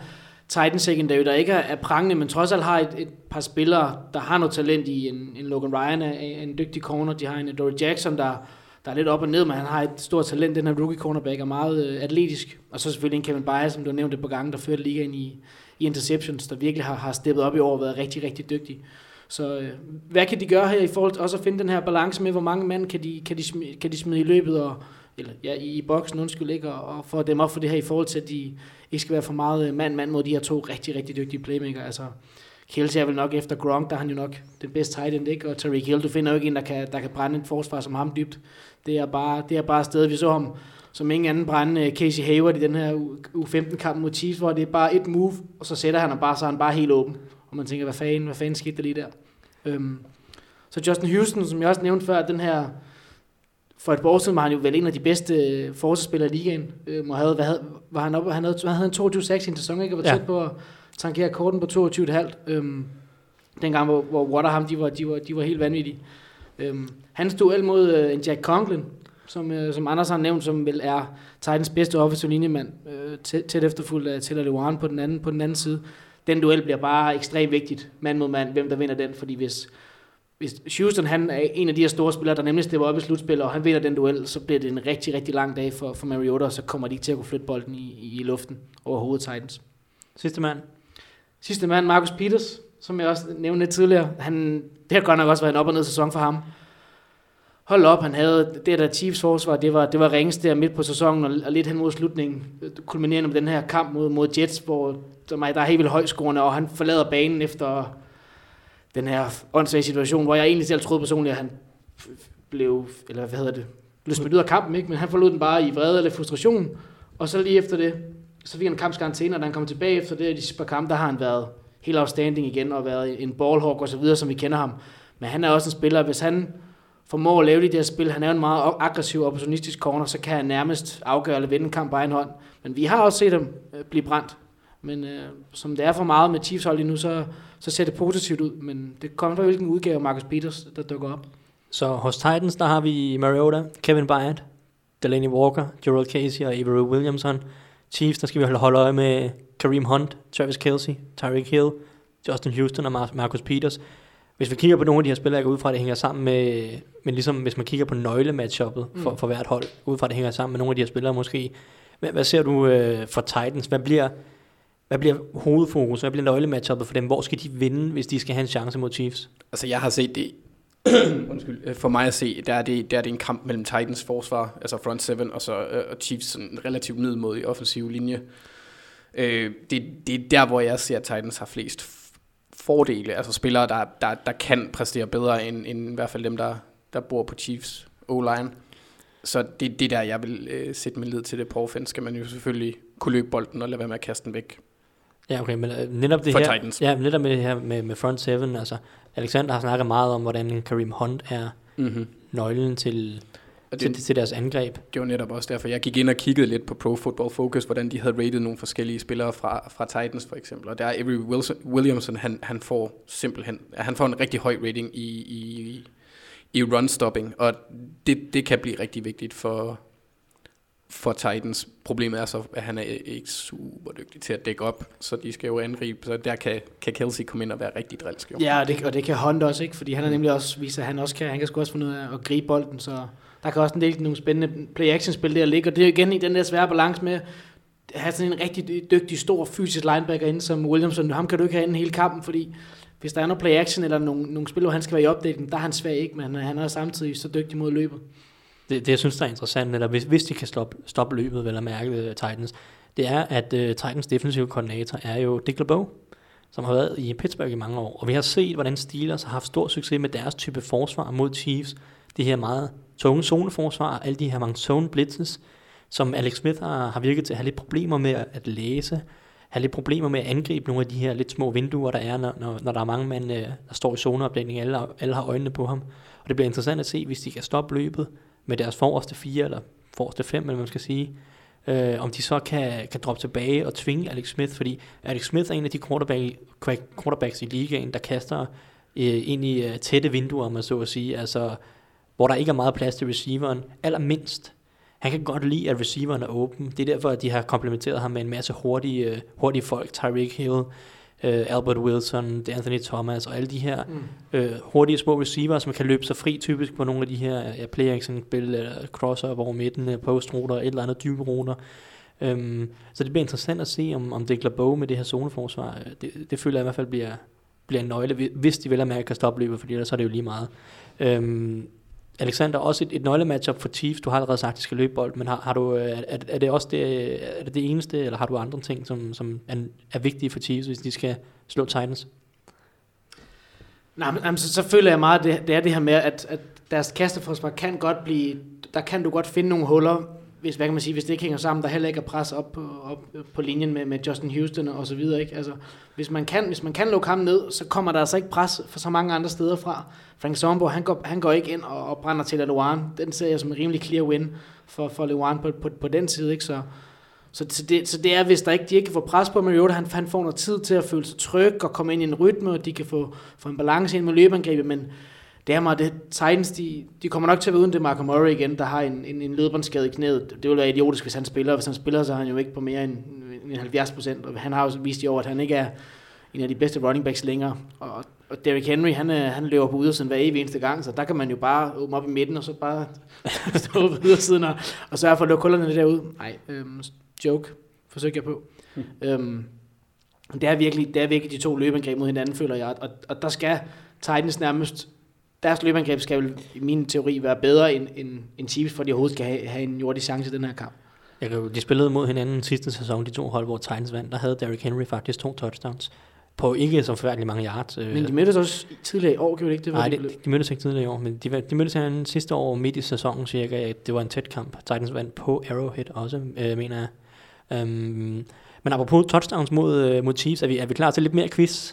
Titans secondary, der ikke er, er prangende, men trods alt har et, et par spillere, der har noget talent i. En, en Logan Ryan er, er en dygtig corner, de har en Dory Jackson, der, der er lidt op og ned, men han har et stort talent. Den her rookie cornerback er meget øh, atletisk. Og så selvfølgelig en Kevin Byers, som du har nævnt et par gange, der førte ligaen i, i interceptions, der virkelig har, har steppet op i år og været rigtig, rigtig dygtig. Så øh, hvad kan de gøre her i forhold til også at finde den her balance med, hvor mange mænd kan de, kan de, smide, kan de smide i løbet og, eller ja, i, i boksen, undskyld ikke, og, og få dem op for det her i forhold til, at de ikke skal være for meget øh, mand-mand mod de her to rigtig, rigtig dygtige playmaker. Altså, Kelsey er vel nok efter Gronk, der er han jo nok den bedste tight end, ikke? Og Tariq Hill, du finder jo ikke en, der kan, der kan brænde et forsvar som ham dybt. Det er bare, det er bare stedet, vi så ham som ingen anden brænde Casey Hayward i den her U15-kamp mod Chiefs, hvor det er bare et move, og så sætter han, og bare, så er han bare helt åben. Og man tænker, hvad fanden, hvad fanden skete der lige der? Øhm, så Justin Houston, som jeg også nævnte før, den her for et par år siden var han jo vel en af de bedste øh, forsvarsspillere i ligaen. Øhm, og havde, hvad havde, var han, oppe, han havde, han havde en 22-6 i en sæson, ikke? Og var ja. tæt på at tankere korten på 22,5. Øhm, dengang, hvor, hvor Waterham, de var, de var, de var helt vanvittige. Øhm, hans duel mod øh, en Jack Conklin, som, øh, som Anders har nævnt, som vel er Titans bedste offensive linjemand, øh, tæt, efterfulgt af Taylor Lewan på den anden, på den anden side. Den duel bliver bare ekstremt vigtigt, mand mod mand, hvem der vinder den, fordi hvis, hvis Houston han er en af de her store spillere, der nemlig stepper op i slutspil, og han vinder den duel, så bliver det en rigtig, rigtig lang dag for, for Mariota, og så kommer de ikke til at kunne flytte bolden i, i, luften over hovedet Titans. Sidste mand. Sidste mand, Marcus Peters, som jeg også nævnte lidt tidligere. Han, det har godt nok også været en op- og ned sæson for ham. Hold op, han havde det der Chiefs forsvar, det var, det var ringest der midt på sæsonen, og, og lidt hen mod slutningen, kulminerende med den her kamp mod, mod Jets, hvor der, der er helt vildt højscorende, og han forlader banen efter den her åndssvage situation, hvor jeg egentlig selv troede personligt, at han blev, eller hvad hedder det, blev smidt ud af kampen, ikke? men han forlod den bare i vrede eller frustration, og så lige efter det, så fik han kampskarantæne, og da han kom tilbage efter det, de sidste par kampe, der har han været helt outstanding igen, og været en ballhawk og så videre, som vi kender ham. Men han er også en spiller, hvis han formår at lave det der spil, han er en meget aggressiv opportunistisk corner, så kan han nærmest afgøre eller vinde en kamp på egen hånd. Men vi har også set dem øh, blive brændt. Men øh, som det er for meget med Chiefs hold lige nu, så, så ser det positivt ud. Men det kommer fra hvilken udgave Marcus Peters, der dukker op. Så hos Titans, der har vi Mariota, Kevin Byard, Delaney Walker, Gerald Casey og Avery Williamson. Chiefs, der skal vi holde øje med Kareem Hunt, Travis Kelsey, Tyreek Hill, Justin Houston og Marcus Peters. Hvis vi kigger på nogle af de her spillere, jeg går ud fra, det hænger sammen med, men ligesom hvis man kigger på nøglematchuppet for, mm. for hvert hold, ud fra, det hænger sammen med nogle af de her spillere måske. Hvad, hvad ser du øh, for Titans? Hvad bliver, hvad bliver hovedfokus? Hvad bliver nøglematchuppet for dem? Hvor skal de vinde, hvis de skal have en chance mod Chiefs? Altså, jeg har set det Undskyld. Øh, for mig at se, der er, det, der er det en kamp mellem Titans forsvar, altså front seven, og så uh, og Chiefs sådan relativt middelmodig offensiv linje. Uh, det, det er der, hvor jeg ser, at Titans har flest fordele, altså spillere, der, der, der kan præstere bedre end, end i hvert fald dem, der, der bor på Chiefs O-line. Så det, det der, jeg vil uh, sætte min lid til det på offense, skal man jo selvfølgelig kunne løbe bolden og lade være med at kaste den væk. Ja, okay, men uh, netop det For her, Titans. ja, netop med det her med, med front seven, altså Alexander har snakket meget om, hvordan Kareem Hunt er Mm-hmm. nøglen til, Og til, det, til deres angreb. det var netop også derfor, jeg gik ind og kiggede lidt på Pro Football Focus, hvordan de havde rated nogle forskellige spillere fra, fra Titans for eksempel. Og der er Avery Wilson, Williamson, han, han får simpelthen, han får en rigtig høj rating i, i, i run stopping, og det, det kan blive rigtig vigtigt for, for Titans. Problemet er så, at han er ikke super dygtig til at dække op, så de skal jo angribe, så der kan, kan Kelsey komme ind og være rigtig drilsk. Jo. Ja, og det, og det kan Hunt også, ikke? Fordi han har nemlig også vist, at han også kan, han kan sgu også finde ud af at gribe bolden, så der kan også en del nogle spændende play-action-spil der ligge, og det er igen i den der svære balance med, at have sådan en rigtig dygtig, stor fysisk linebacker inde som Williamson. Ham kan du ikke have inde hele kampen, fordi hvis der er noget play-action eller nogle, nogle spil, hvor han skal være i opdækning, der er han svag ikke, men han er samtidig så dygtig mod løbet. Det, det jeg synes, der er interessant, eller hvis, hvis de kan stoppe, stoppe løbet, vel at mærke uh, Titans, det er, at uh, Titans defensive koordinator er jo Dick LeBeau, som har været i Pittsburgh i mange år. Og vi har set, hvordan Steelers har haft stor succes med deres type forsvar mod Chiefs. Det her meget tunge zoneforsvar, alle de her mange zone blitzes, som Alex Smith har, har virket til at have lidt problemer med at, læse. have lidt problemer med at angribe nogle af de her lidt små vinduer, der er, når, når, når der er mange mand, øh, der står i zoneopdækning, alle, alle har øjnene på ham. Og det bliver interessant at se, hvis de kan stoppe løbet med deres forreste fire, eller forreste fem, eller hvad man skal sige, øh, om de så kan, kan droppe tilbage og tvinge Alex Smith, fordi Alex Smith er en af de quarterback, quarterbacks i ligaen, der kaster øh, ind i øh, tætte vinduer, om man så at sige, altså hvor der ikke er meget plads til receiveren, allermindst. Han kan godt lide, at receiveren er åben. Det er derfor, at de har komplementeret ham med en masse hurtige, øh, hurtige folk. Tyreek Hill, øh, Albert Wilson, Anthony Thomas og alle de her mm. øh, hurtige små receiver, som kan løbe sig fri typisk på nogle af de her ja, play action spil, eller crosser over midten, øh, postruter, et eller andet dybe ruter. Um, så det bliver interessant at se, om, om det Bow med det her zoneforsvar. Det, det føler jeg i hvert fald bliver, bliver en nøgle, hvis de vil at mærke kan stoppe løbet, fordi ellers så er det jo lige meget. Um, Alexander, også et, et nøglematchup for Chiefs. Du har allerede sagt, at de skal løbe bold, men har, har du, øh, er, er, det også det, er det, det eneste, eller har du andre ting, som, som er, er vigtige for Chiefs, hvis de skal slå Titans? Nej, men så, så føler jeg meget, at det, det er det her med, at, at deres kasteforsvar kan godt blive, der kan du godt finde nogle huller, hvis, hvad kan man sige, hvis det ikke hænger sammen, der heller ikke er pres op på, op på linjen med, med Justin Houston og så videre. Ikke? Altså, hvis, man kan, hvis man kan lukke ham ned, så kommer der altså ikke pres fra så mange andre steder fra. Frank Sombo, han går, han går ikke ind og, og brænder til Luan. Den ser jeg som en rimelig clear win for, for Luan på, på, på den side. Ikke? Så, så, så, det, så det er, hvis der ikke, de ikke kan få pres på Mariota, han, han får noget tid til at føle sig tryg og komme ind i en rytme, og de kan få, få en balance ind med løbeangrebet, men det er mig, det Titans, de, de kommer nok til at være uden det Marco Murray igen, der har en, en, en ledbåndsskade i knæet. Det ville være idiotisk, hvis han spiller. Hvis han spiller, så er han jo ikke på mere end, end 70 procent. Og han har jo vist i år, at han ikke er en af de bedste running backs længere. Og, og Derrick Henry, han, han løber på ydersiden hver evig eneste gang, så der kan man jo bare åbne op i midten, og så bare stå på ydersiden og, og sørge for at lukke hullerne derud. Nej, øhm, joke, forsøger jeg på. Mm. Øhm, det er, virkelig, det er virkelig de to løbeangreb mod hinanden, føler jeg. Og, og der skal Titans nærmest deres løbeangreb skal vel i min teori være bedre end, end, end Chiefs, for de overhovedet skal have, have en jordig chance i den her kamp. Jeg kan, de spillede mod hinanden sidste sæson, de to hold, hvor Titans vandt. Der havde Derrick Henry faktisk to touchdowns på ikke så forfærdeligt mange yards. Øh. Men de mødtes også tidligere i år, gjorde de ikke det? Nej, de, de mødtes ikke tidligere i år, men de, de mødtes hinanden sidste år midt i sæsonen cirka. Det var en tæt kamp. Titans vandt på Arrowhead også, øh, mener jeg. Um, men apropos touchdowns mod, øh, mod Chiefs, er vi, er vi klar til lidt mere quiz?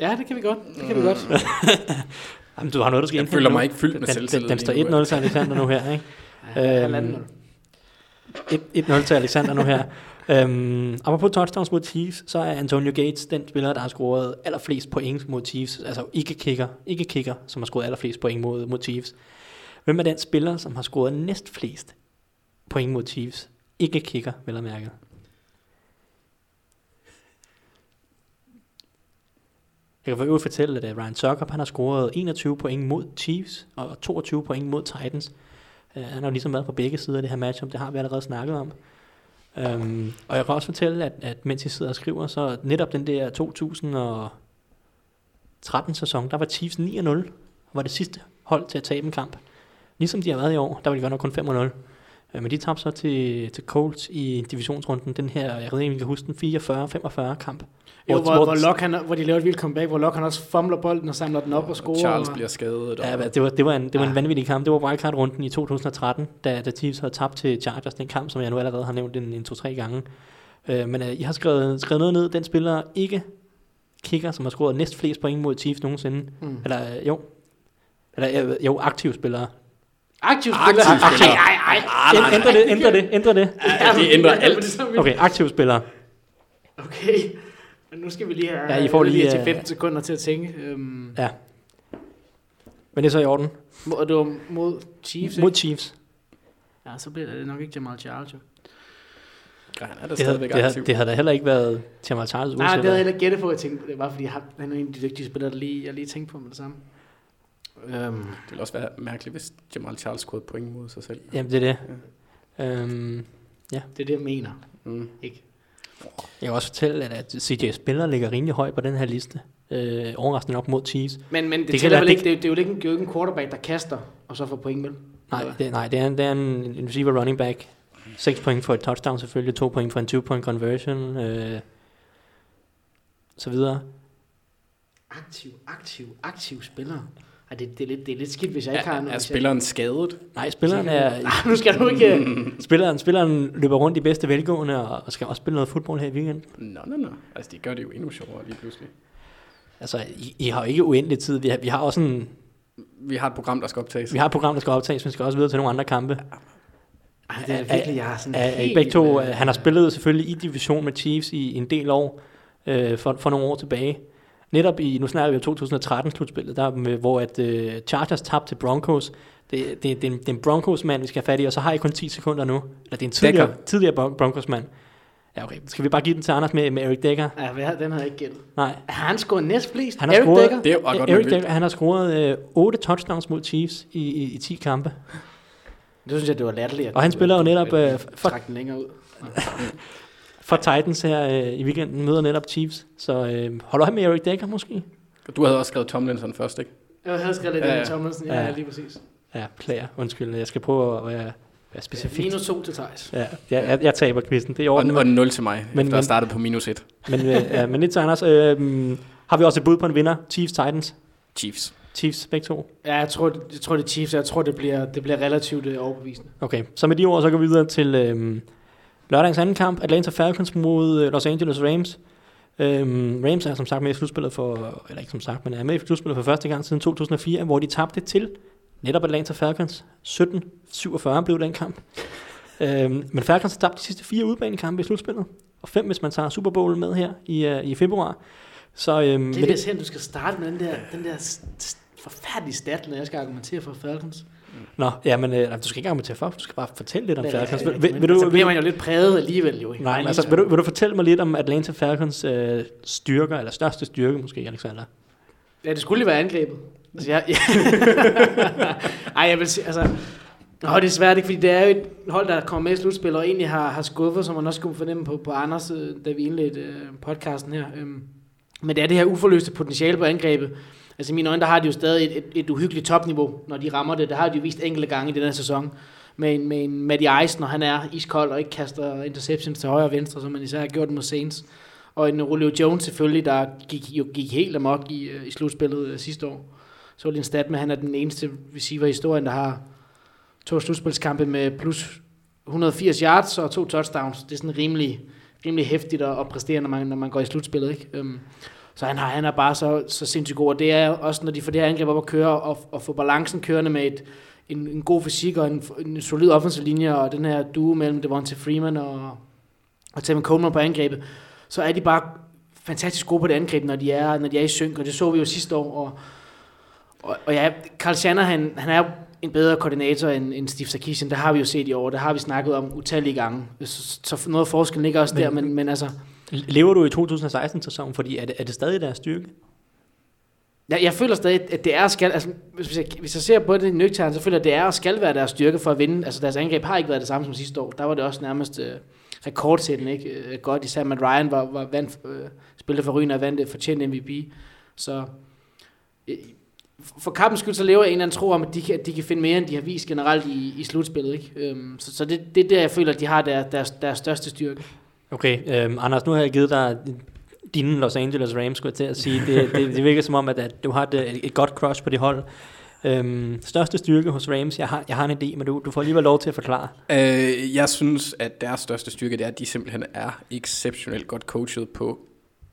Ja, det kan vi godt. Det kan vi godt. Jamen, du har noget, du skal Jeg føler mig ikke fyldt med selvtillid. Den, den, står 1-0 til Alexander nu her, ikke? Ja, øhm, 1-0 til Alexander nu her. Um, apropos touchdowns mod Chiefs, så er Antonio Gates den spiller, der har scoret allerflest point mod Chiefs. Altså ikke kicker, ikke kicker, som har scoret allerflest point mod, mod Chiefs. Hvem er den spiller, som har scoret næst flest point mod Chiefs? Ikke kicker, vel at mærke. Jeg kan for fortælle, at øh, Ryan Suckup, han har scoret 21 point mod Chiefs og 22 point mod Titans. Uh, han har jo ligesom været på begge sider af det her match, det har vi allerede snakket om. Um, og jeg kan også fortælle, at, at mens I sidder og skriver, så netop den der 2013 sæson, der var Chiefs 9-0, var det sidste hold til at tabe en kamp. Ligesom de har været i år, der var de godt nok kun 5-0. Uh, men de tabte så til, til Colts i divisionsrunden, den her, jeg ved ikke, om kan huske den, 44-45 kamp. Jo, hvor, hvor, hvor, Locke, han, hvor de laver et vildt comeback, hvor Locke han også fumler bolden og samler den op og scorer. Charles og... bliver skadet. Ja, det var, det var en, det var ja. en vanvittig kamp. Det var wildcard-runden i 2013, da, da Chiefs havde tabt til Chargers. Den kamp, som jeg nu allerede har nævnt en, en to-tre gange. Uh, men uh, jeg har skrevet, skrevet noget ned. Den spiller ikke kicker, som har scoret næst flest point mod Chiefs nogensinde. Mm. Eller uh, jo. Eller uh, jo, aktiv spiller. Aktiv spiller? Aktiv spiller. Ej, ej, ej. Ændre det, ændre det, ændre det. Ja, det ændrer alt. Okay, aktiv spiller. Okay. Men nu skal vi lige have ja, I får lige, lige til 15 uh, sekunder til at tænke. Um, ja. Men det er så i orden. Og det var mod Chiefs, Mod Chiefs. Ja, så bliver det nok ikke Jamal Charles, jo. Ja, han er det, havde, det, havde, det havde da heller ikke været Jamal Charles Nej, det havde jeg heller gættet på. Jeg tænkte, det var fordi, han, han er en af de dygtige spillere, der lige, jeg lige tænkte på med det samme. Um, det ville også være mærkeligt, hvis Jamal Charles scorede point mod sig selv. Jamen, det er det. Ja. Um, ja. Det er det, jeg mener. Mm. Ikke? Jeg kan også fortælle, at CJ Spiller ligger rimelig højt på den her liste. Øh, overraskende nok mod Chiefs. Men, men det, det, tæller vel ikke, det, det, er jo ikke, det er jo ikke en quarterback, der kaster, og så får point med. Nej, det, nej det, er, det er en, en receiver running back. 6 point for et touchdown selvfølgelig, 2 point for en 2-point conversion, øh, så videre. Aktiv, aktiv, aktiv spiller. Ej, det, det, er lidt, det er lidt skidt, hvis jeg ikke har Er, noget. er hvis jeg- spilleren skadet? Nej, spilleren, er, Nej, nu skal du ikke... spilleren, spilleren løber rundt i bedste velgående og og skal også spille noget fodbold her i weekenden. Nå, nå, nå. Altså, det gør det jo endnu sjovere lige pludselig. Altså, I, I har jo ikke uendelig tid. Vi har, vi har også en, Vi har et program, der skal optages. vi har et program, der skal optages, men vi skal også videre til nogle andre kampe. Ej, det er virkelig, jeg har sådan Er, helt, begge to, øh, han har spillet selvfølgelig i division med Chiefs i en del år, øh, for, for nogle år tilbage. Netop i, nu snakker vi om 2013-slutspillet, der, med, hvor at, øh, Chargers tabte til Broncos. Det, det, det, er en, det er en Broncos-mand, vi skal have fat i, og så har I kun 10 sekunder nu. Eller det er en tidligere, Decker. tidligere Bron- Broncos-mand. Ja, okay. Skal vi bare give den til Anders med, med Eric Decker? Ja, hvad- den har jeg ikke gættet. Nej. Har han scoret næstflest? Han har Eric scoret- Decker? Det er jo godt Eric vildt. Decker, han har scoret øh, 8 touchdowns mod Chiefs i, i, i 10 kampe. Det synes jeg, det var latterligt. at Og han spiller jo netop, øh, for- Træk den længere ud. For Titans her øh, i weekenden møder netop Chiefs. Så øh, hold øje med Eric Decker måske. Du havde også skrevet Tomlinson først, ikke? Jeg havde skrevet lidt Ja, ja. Tomlinson. Ja, Ja. ja, lige præcis. Ja, beklager. Undskyld. Jeg skal prøve at være, være specifik. Minus to til Thijs. Ja, jeg, jeg, jeg taber quizzen. Det er i Og, orden. og en 0 til mig, Men- efter men- at startet på minus 1. Men, øh, ja, men lidt til Anders. Øh, har vi også et bud på en vinder? Chiefs, Titans. Chiefs. Chiefs, begge to. Ja, jeg tror, jeg tror det er Chiefs. Jeg tror, det bliver, det bliver relativt øh, overbevisende. Okay, så med de ord, så går vi videre til øh, lørdagens anden kamp. Atlanta Falcons mod øh, Los Angeles Rams. Øhm, Rams er som sagt med i slutspillet for, eller ikke som sagt, men er med i slutspillet for første gang siden 2004, hvor de tabte til netop Atlanta Falcons. 17-47 blev den kamp. Øhm, men Falcons har tabt de sidste fire udbanekampe i slutspillet, og fem, hvis man tager Super Bowl med her i, uh, i februar. Så øhm, Det er det, sent, du skal starte med den der, den der forfærdelige stat, når jeg skal argumentere for Falcons. Nå, ja, men øh, du skal ikke argumentere for, du skal bare fortælle lidt om Det er Falcons. Vil, men vil, vil, så du, bliver man jo lidt præget alligevel, jo. nej, men altså, vil, du, vil du fortælle mig lidt om Atlanta Falcons øh, styrker, eller største styrke måske, Alexander? Ja, det skulle lige være angrebet. Altså, jeg, jeg Ej, jeg vil sige, altså... Nå, det er svært ikke, fordi det er jo et hold, der kommer med i slutspil, og egentlig har, har skuffet, som man også kunne fornemme på, på Anders, øh, da vi indledte øh, podcasten her. Øhm, men det er det her uforløste potentiale på angrebet. Altså i mine øjne, der har de jo stadig et, et, et uhyggeligt topniveau, når de rammer det. Det har de jo vist enkelte gange i den her sæson. Med en, med en Matty Ice, når han er iskold og ikke kaster interceptions til højre og venstre, som man især har gjort mod Saints. Og en Julio Jones selvfølgelig, der gik, jo gik helt amok i, øh, i slutspillet øh, sidste år. Så var det en stat med, at han er den eneste receiver i historien, der har to slutspilskampe med plus 180 yards og to touchdowns. Det er sådan rimelig, rimelig hæftigt at, at præstere, når man, når man går i slutspillet. Ikke? Øhm, så han, har, han er bare så, så sindssygt god, og det er også, når de får det her angreb op at køre, og, og få balancen kørende med et, en, en god fysik og en, en solid offensiv linje, og den her duo mellem Devonta Freeman og, og Tevin Coleman på angrebet, så er de bare fantastisk gode på det angreb, når de er, når de er i synk, og det så vi jo sidste år, og, og, og ja, Carl Shanahan, han er jo en bedre koordinator end, end Steve Sarkisian, det har vi jo set i år, det har vi snakket om utallige gange, så, så noget af forskellen ligger også Men- der, men, men altså, Lever du i 2016-sæsonen, fordi er det, er det stadig deres styrke? Jeg, jeg føler stadig, at det er skal, altså, hvis, jeg, hvis jeg ser på det nøgternt, så føler jeg, at det er og skal være deres styrke for at vinde. Altså deres angreb har ikke været det samme som sidste år. Der var det også nærmest øh, rekordsætten, ikke? Øh, godt, især med Ryan var, var vandt, øh, spillede for Ryn og vandt det fortjent MVP. Så øh, for kampens skyld, så lever jeg en eller anden tro om, at de kan, at de kan finde mere, end de har vist generelt i, i slutspillet. Ikke? Øhm, så så det, det er der, jeg føler, at de har der, deres, deres største styrke. Okay, øhm, Anders, nu har jeg givet dig dine Los Angeles Rams, skulle jeg til at sige. Det, det, det virker som om, at, at du har et, et godt crush på det hold. Øhm, største styrke hos Rams, jeg har, jeg har en idé, men du, du får alligevel lov til at forklare. Øh, jeg synes, at deres største styrke det er, at de simpelthen er exceptionelt godt coachet på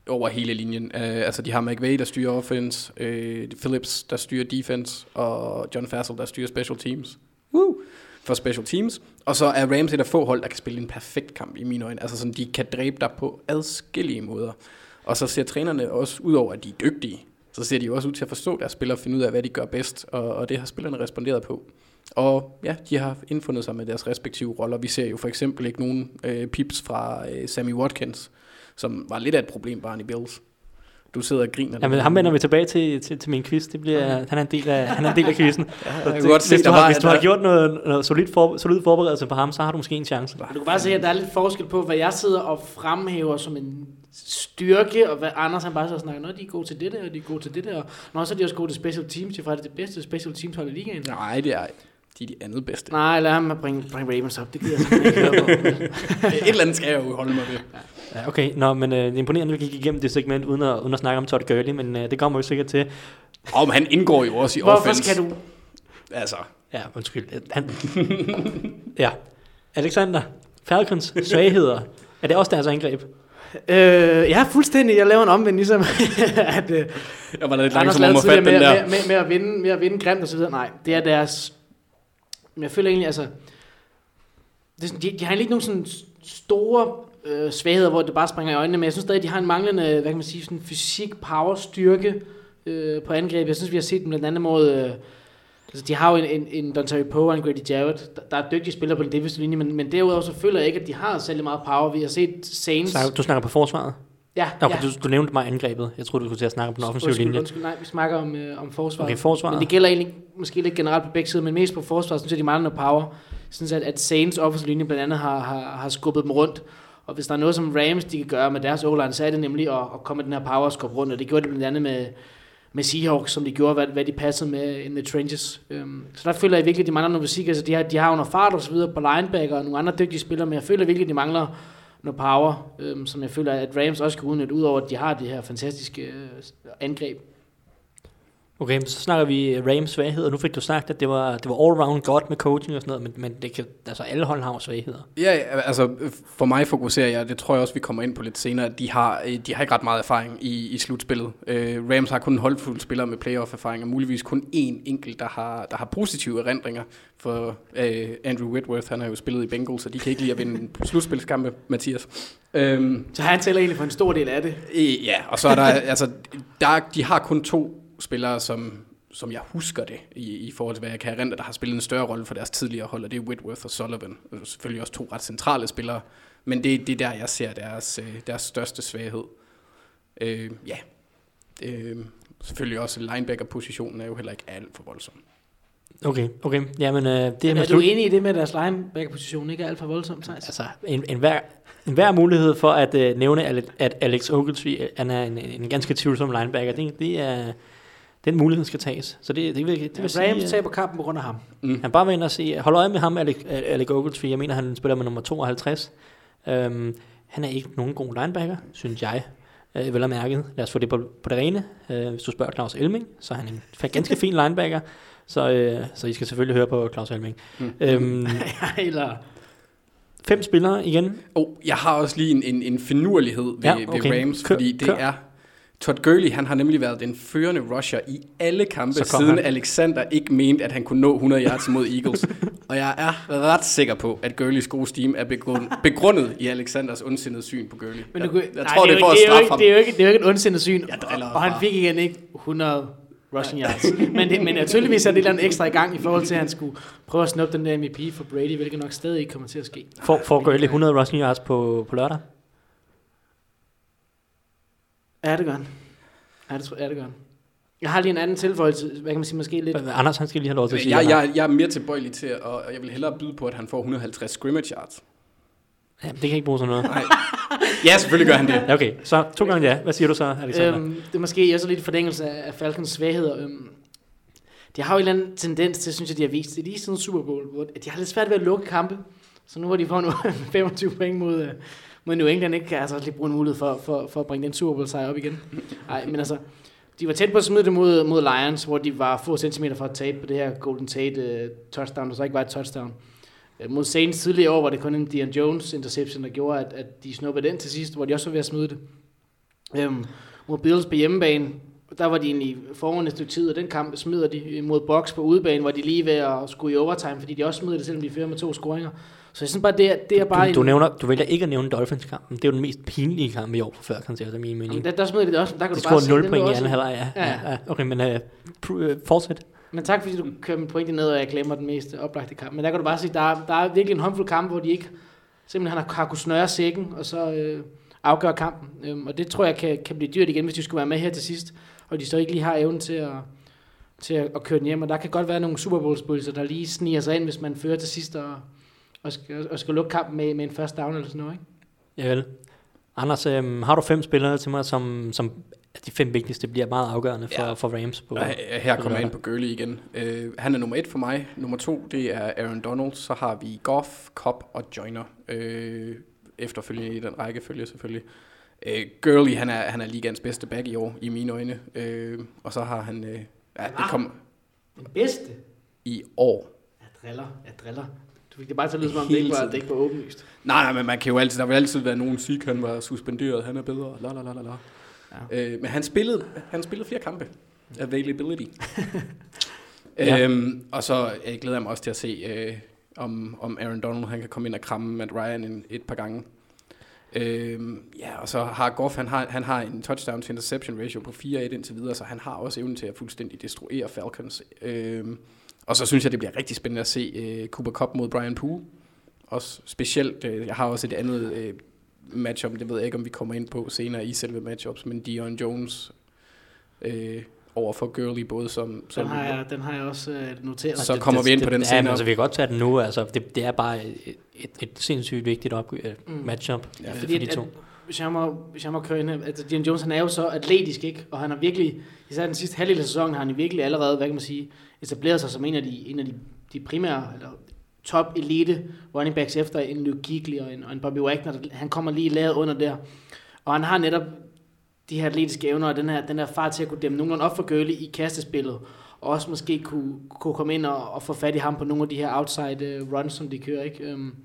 over hele linjen. Uh, altså, de har McVay, der styrer offense, uh, Phillips, der styrer defense, og John Fassel, der styrer special teams. Woo! For special teams. Og så er Rams et af få hold, der kan spille en perfekt kamp i mine øjne. Altså, sådan, de kan dræbe dig på adskillige måder. Og så ser trænerne også, ud over at de er dygtige, så ser de også ud til at forstå deres spillere og finde ud af, hvad de gør bedst. Og, og det har spillerne responderet på. Og ja, de har indfundet sig med deres respektive roller. Vi ser jo for eksempel ikke nogen øh, pips fra øh, Sammy Watkins, som var lidt af et problembarn i Bills. Du sidder og griner. Jamen, ham vender vi tilbage til, til, til min quiz. Det bliver, han, er en del af, han er en del af quizzen. jeg kan godt se, hvis, du har, hvis du har gjort noget, noget solid, for, solid forberedelse på ham, så har du måske en chance. Du kan bare se, at der er lidt forskel på, hvad jeg sidder og fremhæver som en styrke, og hvad Anders han bare så snakker, Nå, de er gode til det der, og de er gode til det der. Nå, så er de også gode til special teams, det er faktisk det bedste special teams hold i ligaen. Nej, det er er de andet bedste. Nej, lad ham bringe, bringe Ravens op, det gider jeg ikke høre på. Et eller andet skal jeg jo holde mig ved. Ja, okay, Nå, men øh, det er imponerende, at vi gik igennem det segment uden at, uden at snakke om Todd Gurley, men øh, det kommer vi sikkert til. Og han indgår jo også i Hvorfor offense. skal du... Altså, Ja, undskyld. Han, ja. Alexander, Falcons svagheder. Er det også deres angreb? Øh, ja, fuldstændig. Jeg laver en omvendt, ligesom at øh, jeg var lidt langsom om at fatte med, den der. med, med, med, at vinde, med at vinde grimt og så videre. Nej, det er deres... Men jeg føler egentlig, altså... Det er sådan, de, de har egentlig ikke nogen sådan store øh, svagheder, hvor det bare springer i øjnene, men jeg synes stadig, de har en manglende, hvad kan man sige, sådan fysik, power, styrke øh, på angreb. Jeg synes, vi har set dem blandt andet mod... Øh, altså, de har jo en, en, en Dontari Poe og en Grady Jarrett, der, der er dygtige spillere på den defensive linje, men, men derudover så føler jeg ikke, at de har særlig meget power. Vi har set Saints... Så, du snakker på forsvaret? Ja, Okay, ja. du, du nævnte mig angrebet. Jeg troede, du skulle til at snakke på den offensive undskyld, linje. Undskyld, nej, vi snakker om, øh, om forsvaret. Okay, forsvaret. Men det gælder egentlig måske lidt generelt på begge sider, men mest på forsvaret, synes jeg, de mangler noget power. Synes, at, at Saints offensive linje blandt andet har, har, har skubbet dem rundt. Og hvis der er noget, som Rams de kan gøre med deres o så er det nemlig at, at komme med den her power og skubbe rundt. Og det gjorde de blandt andet med, med Seahawks, som de gjorde, hvad, hvad de passede med in the trenches. Um, så der føler jeg virkelig, at de mangler noget fysik. Altså, de har, de har under fart og så videre på linebacker og nogle andre dygtige spillere, men jeg føler virkelig, at de mangler noget power, øh, som jeg føler, at Rams også kan udnytte, udover at de har det her fantastiske øh, angreb. Okay, så snakker vi Rams svagheder. Nu fik du sagt, at det var, det var all-round godt med coaching og sådan noget, men, men det kan, altså alle hold har svagheder. Ja, altså for mig fokuserer jeg, det tror jeg også, vi kommer ind på lidt senere, at de har, øh, de har ikke ret meget erfaring i, i slutspillet. Uh, Rams har kun en holdfuld spiller med playoff-erfaring, og muligvis kun én enkelt, der har, der har positive erindringer. For uh, Andrew Whitworth, han har jo spillet i Bengals, så de kan ikke lide at vinde slutspilskampe, Mathias. Um, Så han tæller egentlig for en stor del af det. Øh, Ja, og så er der, altså, der, de har kun to spillere, som, som jeg husker det, i, i forhold til, hvad jeg kan erindre, der har spillet en større rolle for deres tidligere hold, og det er Whitworth og Sullivan. Og selvfølgelig også to ret centrale spillere, men det, det er der, jeg ser deres, øh, deres største svaghed. Øh, ja, øh, selvfølgelig også linebacker-positionen er jo heller ikke alt for voldsom. Okay, okay. Jamen, øh, det er Men med er du slut. enig i det med, at deres linebacker-position ikke er alt for voldsomt, Thijs? Altså, en, en, hver, en hver mulighed for at øh, nævne, at, at Alex Ogletree han er en, en ganske tvivlsom linebacker, det, det er, den mulighed skal tages. Så det, det vil, det vil Ja, sige, Rams øh, taber kampen på grund af ham. Han bare vil ind og se, hold øje med ham, Alec, Alec Ogletree. Jeg mener, han spiller med nummer 52. Um, han er ikke nogen god linebacker, synes jeg. Uh, vel at mærke. Lad os få det på, på det rene. Uh, hvis du spørger Claus Elming, så er han en ganske fin linebacker. Så, uh, så I skal selvfølgelig høre på Claus Elming. Mm. Um, Eller... fem spillere igen. Oh, jeg har også lige en, en, en finurlighed ved, Ja, okay. okay. ved Rams, Kør, fordi det kør. er... Todd Gurley, han har nemlig været den førende rusher i alle kampe, siden han. Alexander ikke mente, at han kunne nå 100 yards mod Eagles. Og jeg er ret sikker på, at Gurleys gode steam er begrundet, begrundet i Alexanders ondsindede syn på Gurley. Men jeg, du, kunne- jeg nej, tror, det er for at er straffe ikke- ham. Det er jo ikke, det er jo ikke en ondsindet syn, Jeg og, og han fik igen ikke 100 rushing yards. men, det, men naturligvis er det et eller andet ekstra i gang i forhold til, at han skulle prøve at snuppe den der MVP for Brady, hvilket nok stadig ikke kommer til at ske. For, for Gurley 100 rushing yards på, på lørdag. Ja, det gør han. Ja, det, tror, ja, det gør han. Jeg har lige en anden tilføjelse, hvad kan man sige, måske lidt... Øh, Anders, han skal lige have lov til at sige Jeg, jeg, jeg er mere tilbøjelig til, og jeg vil hellere byde på, at han får 150 scrimmage yards. Ja, det kan ikke bruge sådan noget. Nej. Ja, selvfølgelig gør han det. Okay, så to gange ja. Hvad siger du så, Alexander? Øhm, det er måske også lidt forlængelse af Falcons svagheder. Øhm, de har jo en eller anden tendens til, synes jeg, de har vist, det er lige siden Super Bowl, hvor de har lidt svært ved at lukke kampe. Så nu hvor de får nu 25 point mod, men New England, ikke, kan altså lige bruge en mulighed for, for, for at bringe den Super Bowl sejr op igen. Nej, men altså, de var tæt på at smide det mod, mod Lions, hvor de var få centimeter fra at tabe på det her Golden Tate uh, touchdown, der så ikke var et touchdown. Uh, Mod Saints tidligere år var det kun en Dion Jones interception, der gjorde, at, at de snuppede den til sidst, hvor de også var ved at smide det. Um, mod Bills på hjemmebane, der var de egentlig foran et stykke tid, og den kamp smider de mod Box på udebane, hvor de lige ved at skulle i overtime, fordi de også smider det, selvom de fører med to scoringer. Så jeg synes bare, det er, det er bare... Du, du, nævner, du vælger ikke at nævne Dolphins-kampen. Det er jo den mest pinlige kamp i år for Falcons, efter min mening. Jamen, der, der smider de det også, der kan De du bare se, 0 den point i anden halvleg, ja. Ja. ja. Okay, men uh, pr- uh, fortsæt. Men tak fordi du kører min pointe ned, og jeg glemmer den mest oplagte kamp. Men der kan du bare sige, der er, der er virkelig en håndfuld kampe, hvor de ikke simpelthen har, har kunnet snøre sækken, og så øh, afgøre kampen. Øhm, og det tror jeg kan, kan blive dyrt igen, hvis de skulle være med her til sidst, og de så ikke lige har evnen til at, til at, at køre den hjem. Og der kan godt være nogle Super bowl der lige sniger sig ind, hvis man fører til sidst og, og, skal, og skal lukke kampen med, med en første down eller sådan noget. Ikke? Ja, vel. Anders, øhm, har du fem spillere til mig, som, som de fem vigtigste bliver meget afgørende for, Ja. for Rams? På, Og her- her kommer jeg ind på Gurley igen. Uh, han er nummer et for mig. Nummer to, det er Aaron Donald. Så har vi Goff, Cobb og Joyner. Uh, efterfølgende i den rækkefølge selvfølgelig. Uh, Gurley, han er, han er ligands bedste back i år, i mine øjne. Uh, og så har han uh, Ja, det kom Den bedste. i år. Jeg driller, jeg driller. Du fik det bare til at lyde, som om det ikke var, det ikke var åbenlyst. Nej, nej, men man kan jo altid, der vil altid være nogen sige, han var suspenderet, han er bedre, la la la la la. Ja. Øh, men han spillede, han spillede flere kampe. Availability. Ja. øhm, og så øh, glæder jeg mig også til at se, øh, om, om Aaron Donald han kan komme ind og kramme Matt Ryan en, et par gange. Øhm, ja, og så har Goff, han har, han har en touchdown to interception ratio på 4-1 indtil videre, så han har også evnen til at fuldstændig destruere Falcons. Øhm, og så synes jeg, det bliver rigtig spændende at se øh, Cooper Cup mod Brian Poole. Også specielt, øh, jeg har også et andet øh, matchup, det ved jeg ikke, om vi kommer ind på senere i selve matchups, men Dion Jones øh, over for Gurley, både som... Den som har jeg, den har jeg også øh, noteret. Så kommer vi ind på den ja, senere. altså, vi kan godt tage den nu. Altså, det, det er bare et, et, et sindssygt vigtigt op, mm. matchup Ja, ja, for fordi de to. at, hvis jeg må, hvis jeg må køre ind her, altså Dion Jones, han er jo så atletisk, ikke? Og han har virkelig, især den sidste halvdel af sæsonen, har han virkelig allerede, hvad kan man sige, etableret sig som en af de, en af de, de primære, eller top elite running backs efter en Luke Kuechly og en, og en Bobby Wagner. Han kommer lige lavet under der. Og han har netop de her atletiske evner og den her, den her far til at kunne dæmme nogenlunde op for Gurley i kastespillet. Og også måske kunne, kunne komme ind og, og få fat i ham på nogle af de her outside øh, runs, som de kører. Ikke? Øhm,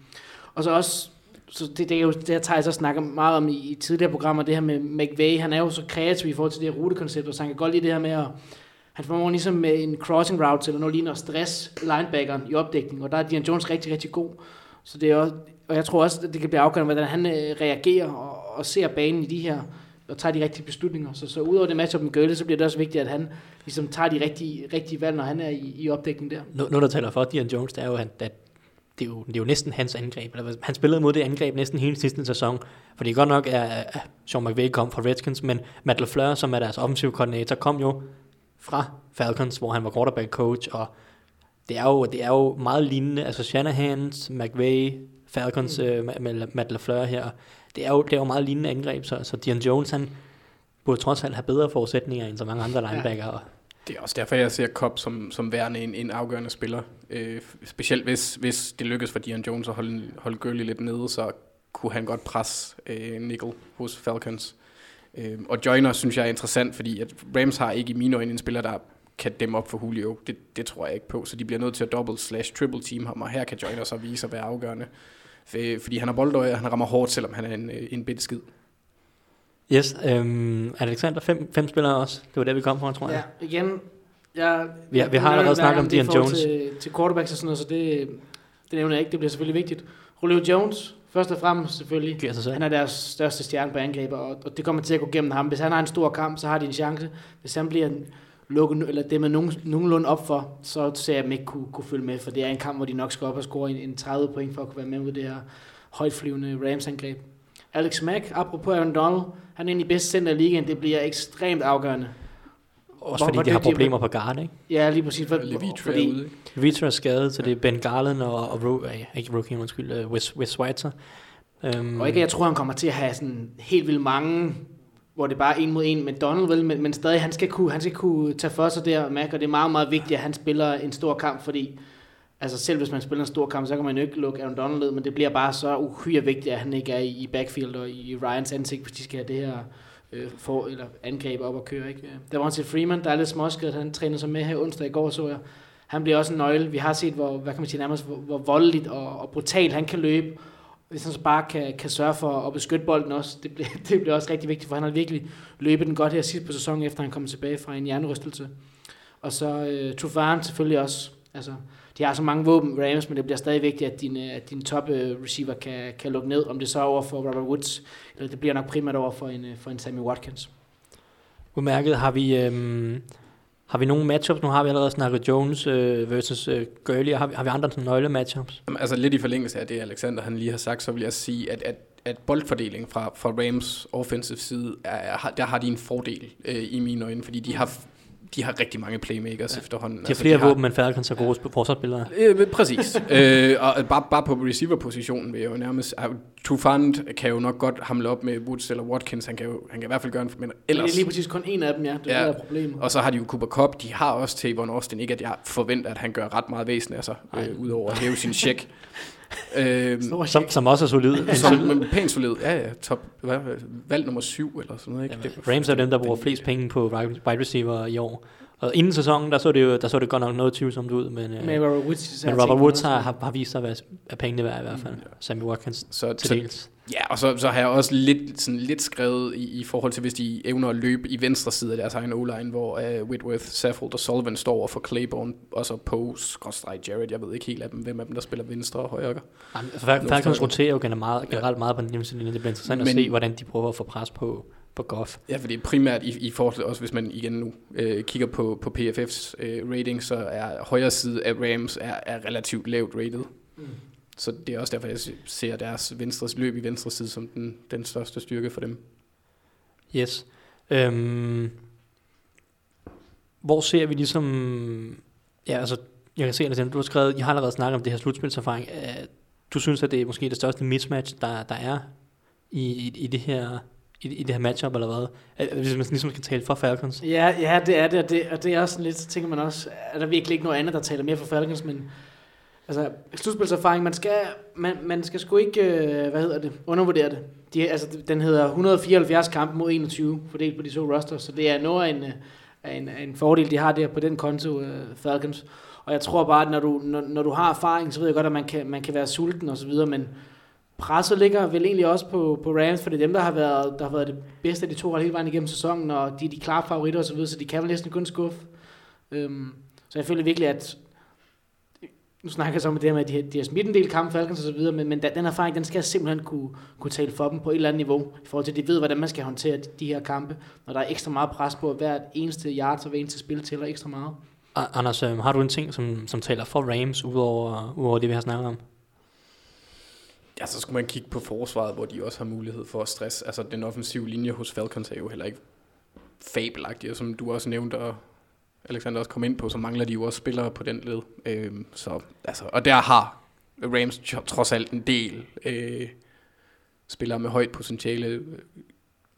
og så også, så det, det, er jo, det her tager jeg så snakker meget om i, i tidligere programmer, det her med McVay, han er jo så kreativ i forhold til det her rutekoncept, så han kan godt lide det her med at, han formår ligesom med en crossing route, eller noget ligner stress linebackeren i opdækning, og der er Dion Jones rigtig, rigtig god. Så det er også, og jeg tror også, at det kan blive afgørende, hvordan han øh, reagerer og, og ser banen i de her, og tager de rigtige beslutninger. Så, så udover det matchup med Gølle, så bliver det også vigtigt, at han ligesom tager de rigtige, rigtige valg, når han er i, i opdækning der. Nu, noget, der taler for Dion Jones, det er jo, at at det er jo, det er jo næsten hans angreb. Eller, han spillede mod det angreb næsten hele sidste sæson. Fordi godt nok er, er Sean McVay kom fra Redskins, men Matt LaFleur, som er deres offensive koordinator, kom jo fra Falcons, hvor han var quarterback coach, og det er jo, det er jo meget lignende, altså Shanahan's, McVay, Falcons øh, med, med Matt LaFleur her, det er jo, det er jo meget lignende angreb, så, så Dion Jones, han burde trods alt have bedre forudsætninger end så mange andre linebacker. Ja. Det er også derfor, jeg ser Cobb som, som værende en, en afgørende spiller. Øh, specielt hvis, hvis det lykkes for Dion Jones at holde, holde Gurley lidt nede, så kunne han godt presse øh, Nickel hos Falcons. Øh, og Joyner synes jeg er interessant, fordi at Rams har ikke i mine øjne en spiller, der kan dem op for Julio. Det, det tror jeg ikke på, så de bliver nødt til at double slash triple team ham, og her kan Joyner så vise at være afgørende. For- Fordi han har boldøje, og han rammer hårdt, selvom han er en, øh, en bitte skid. Yes, øhm, Alexander, fem, fem spillere også. Det var det, vi kom fra, tror jeg. Ja, igen, jeg, Vi har- vi har allerede snakket om Dion Jones. Til, til quarterbacks og sådan noget, så det, det nævner jeg ikke. Det bliver selvfølgelig vigtigt. Julio Jones, først og fremmest selvfølgelig. Giver sig selv. Han er deres største stjerne på angreb, og, og det kommer til at gå gennem ham. Hvis han har en stor kamp, så har de en chance. Hvis han bliver lukket, eller det med nogen, nogenlunde op for, så ser jeg dem ikke kunne, kunne følge med, for det er en kamp, hvor de nok skal op og score en, en 30 point for at kunne være med ud det her højtflyvende Rams-angreb. Alex Mack, apropos Aaron Donald, han er en af de bedste center i ligaen. Det bliver ekstremt afgørende. Også fordi hvor de har problemer på guard, ikke? Ja, lige præcis. For, Levitra fordi, er ude, ikke? Vitra er skadet, så det er Ben Garland og, og Ro, ikke Rookie, undskyld, uh, Wes, Wes Schweitzer. Um, Og ikke, jeg tror, han kommer til at have sådan helt vildt mange, hvor det er bare en mod en med Donald, vel, men, men stadig, han skal, kunne, han skal kunne tage for sig der, Mac, og det er meget, meget vigtigt, at han spiller en stor kamp, fordi altså selv hvis man spiller en stor kamp, så kan man jo ikke lukke Aaron Donald ned, men det bliver bare så uhyre vigtigt, at han ikke er i, backfield og i Ryans ansigt, hvis de skal have det her øh, for, eller angreb op og køre. Ikke? Der var også Freeman, der er lidt småskadet, han trænede sig med her onsdag i går, så jeg. Han bliver også en nøgle. Vi har set, hvor, hvad kan man sige, nærmest, hvor, hvor voldeligt og, og brutalt han kan løbe, hvis han så bare kan, kan sørge for at beskytte bolden også, det bliver, det bliver også rigtig vigtigt, for han har virkelig løbet den godt her sidst på sæsonen, efter han kom tilbage fra en hjernerystelse. Og så øh, Trufant selvfølgelig også. Altså, de har så mange våben, Rams, men det bliver stadig vigtigt, at din, øh, at din top øh, receiver kan, kan lukke ned, om det så er over for Robert Woods, eller det bliver nok primært over for en, øh, for en Sammy Watkins. Udmærket. Har vi, øhm, har vi nogle matchups? Nu har vi allerede snakket Jones øh, versus øh, Gurley. Har vi, har vi andre sådan nøgle matchups? Jamen, Altså lidt i forlængelse af det, Alexander han lige har sagt, så vil jeg sige, at, at, at boldfordeling fra, fra Rams offensive side, er, er, der har de en fordel øh, i mine øjne, fordi de har, de har rigtig mange playmakers ja. efterhånden. De har flere våben end Falcons og gode ja. forsvarsspillere. Øh, præcis. øh, og bare, bare på receiver-positionen vil jeg jo nærmest... Uh, Trufant kan jo nok godt hamle op med Woods eller Watkins. Han kan jo han kan i hvert fald gøre en... Men Det ellers, er lige præcis kun en af dem, ja. Det er Ja. problemet. og så har de jo Cooper Cup. De har også Tavon Austin. Ikke at jeg forventer, at han gør ret meget væsen af sig, øh, udover at hæve sin check. Øh, Stor Som, som også er solid. Som, solid. men pænt solid. Ja, ja. Top, hvad, valg nummer syv eller sådan noget. Ikke? Jamen, Rams er dem, der bruger flest penge på wide receiver i år. Og inden sæsonen, der så det jo der så det godt nok noget tvivlsomt ud, men, øh, Med Robert Woods. men Robert Woods har, har, har vist sig at være er pengene værd i hvert fald. Sammy Watkins Så, til så, dels. ja, og så, så har jeg også lidt, sådan lidt skrevet i, i forhold til, hvis de evner at løbe i venstre side af deres egen o-line, hvor uh, Whitworth, Saffold og Sullivan står over for Claiborne, og så Poe, skråstreg Jared, jeg ved ikke helt af dem, hvem af dem, der spiller venstre og højre. Falcons roterer jo generelt meget, generelt meget på den hjemmeside. Det bliver interessant Men- at se, hvordan de prøver at få pres på, på Goff. Ja, fordi primært i, i forhold til også, hvis man igen nu øh, kigger på, på PFF's øh, rating, så er højre side af Rams er, er relativt lavt rated. Mm. Så det er også derfor, jeg se- ser deres venstre, løb i venstre side som den, den største styrke for dem. Yes. Øhm, hvor ser vi ligesom... Ja, altså, jeg kan se, at du har skrevet, I har allerede snakket om det her slutspilserfaring. Øh, Du synes, at det er måske det største mismatch, der, der er i, i, i det her i, i det her matchup, eller hvad? Hvis man ligesom skal tale for Falcons. Ja, ja, det er det, og det, og det er også sådan lidt, så tænker man også, er der virkelig ikke noget andet, der taler mere for Falcons, men altså, slutspilserfaring, man skal, man, man skal sgu ikke, øh, hvad hedder det, undervurdere det. De, altså, den hedder 174 kampe mod 21, fordelt på de to rosters, så det er noget af en, øh, af en, af en fordel, de har der på den konto, øh, Falcons. Og jeg tror bare, at når du, når, når du har erfaring, så ved jeg godt, at man kan, man kan være sulten og så videre, men presset ligger vel egentlig også på, på Rams, for det er dem, der har, været, der har været det bedste af de to hold hele vejen igennem sæsonen, og de er de klare favoritter osv., så så de kan vel næsten kun skuffe. Øhm, så jeg føler virkelig, at nu snakker jeg så om det her med, at de har, de har smidt en del kampe, Falcons og så videre, men, men den erfaring, den skal simpelthen kunne, kunne tale for dem på et eller andet niveau, i forhold til, at de ved, hvordan man skal håndtere de, de her kampe, når der er ekstra meget pres på, at hvert eneste yard og hver eneste spil tæller ekstra meget. Anders, øhm, har du en ting, som, som taler for Rams, udover, udover det, vi har snakket om? Ja, så skulle man kigge på forsvaret, hvor de også har mulighed for at stress. Altså, den offensive linje hos Falcons er jo heller ikke fabelagtig, og som du også nævnte, og Alexander også kom ind på, så mangler de jo også spillere på den led. Øhm, så, altså, og der har Rams tro- trods alt en del øh, spillere med højt potentiale.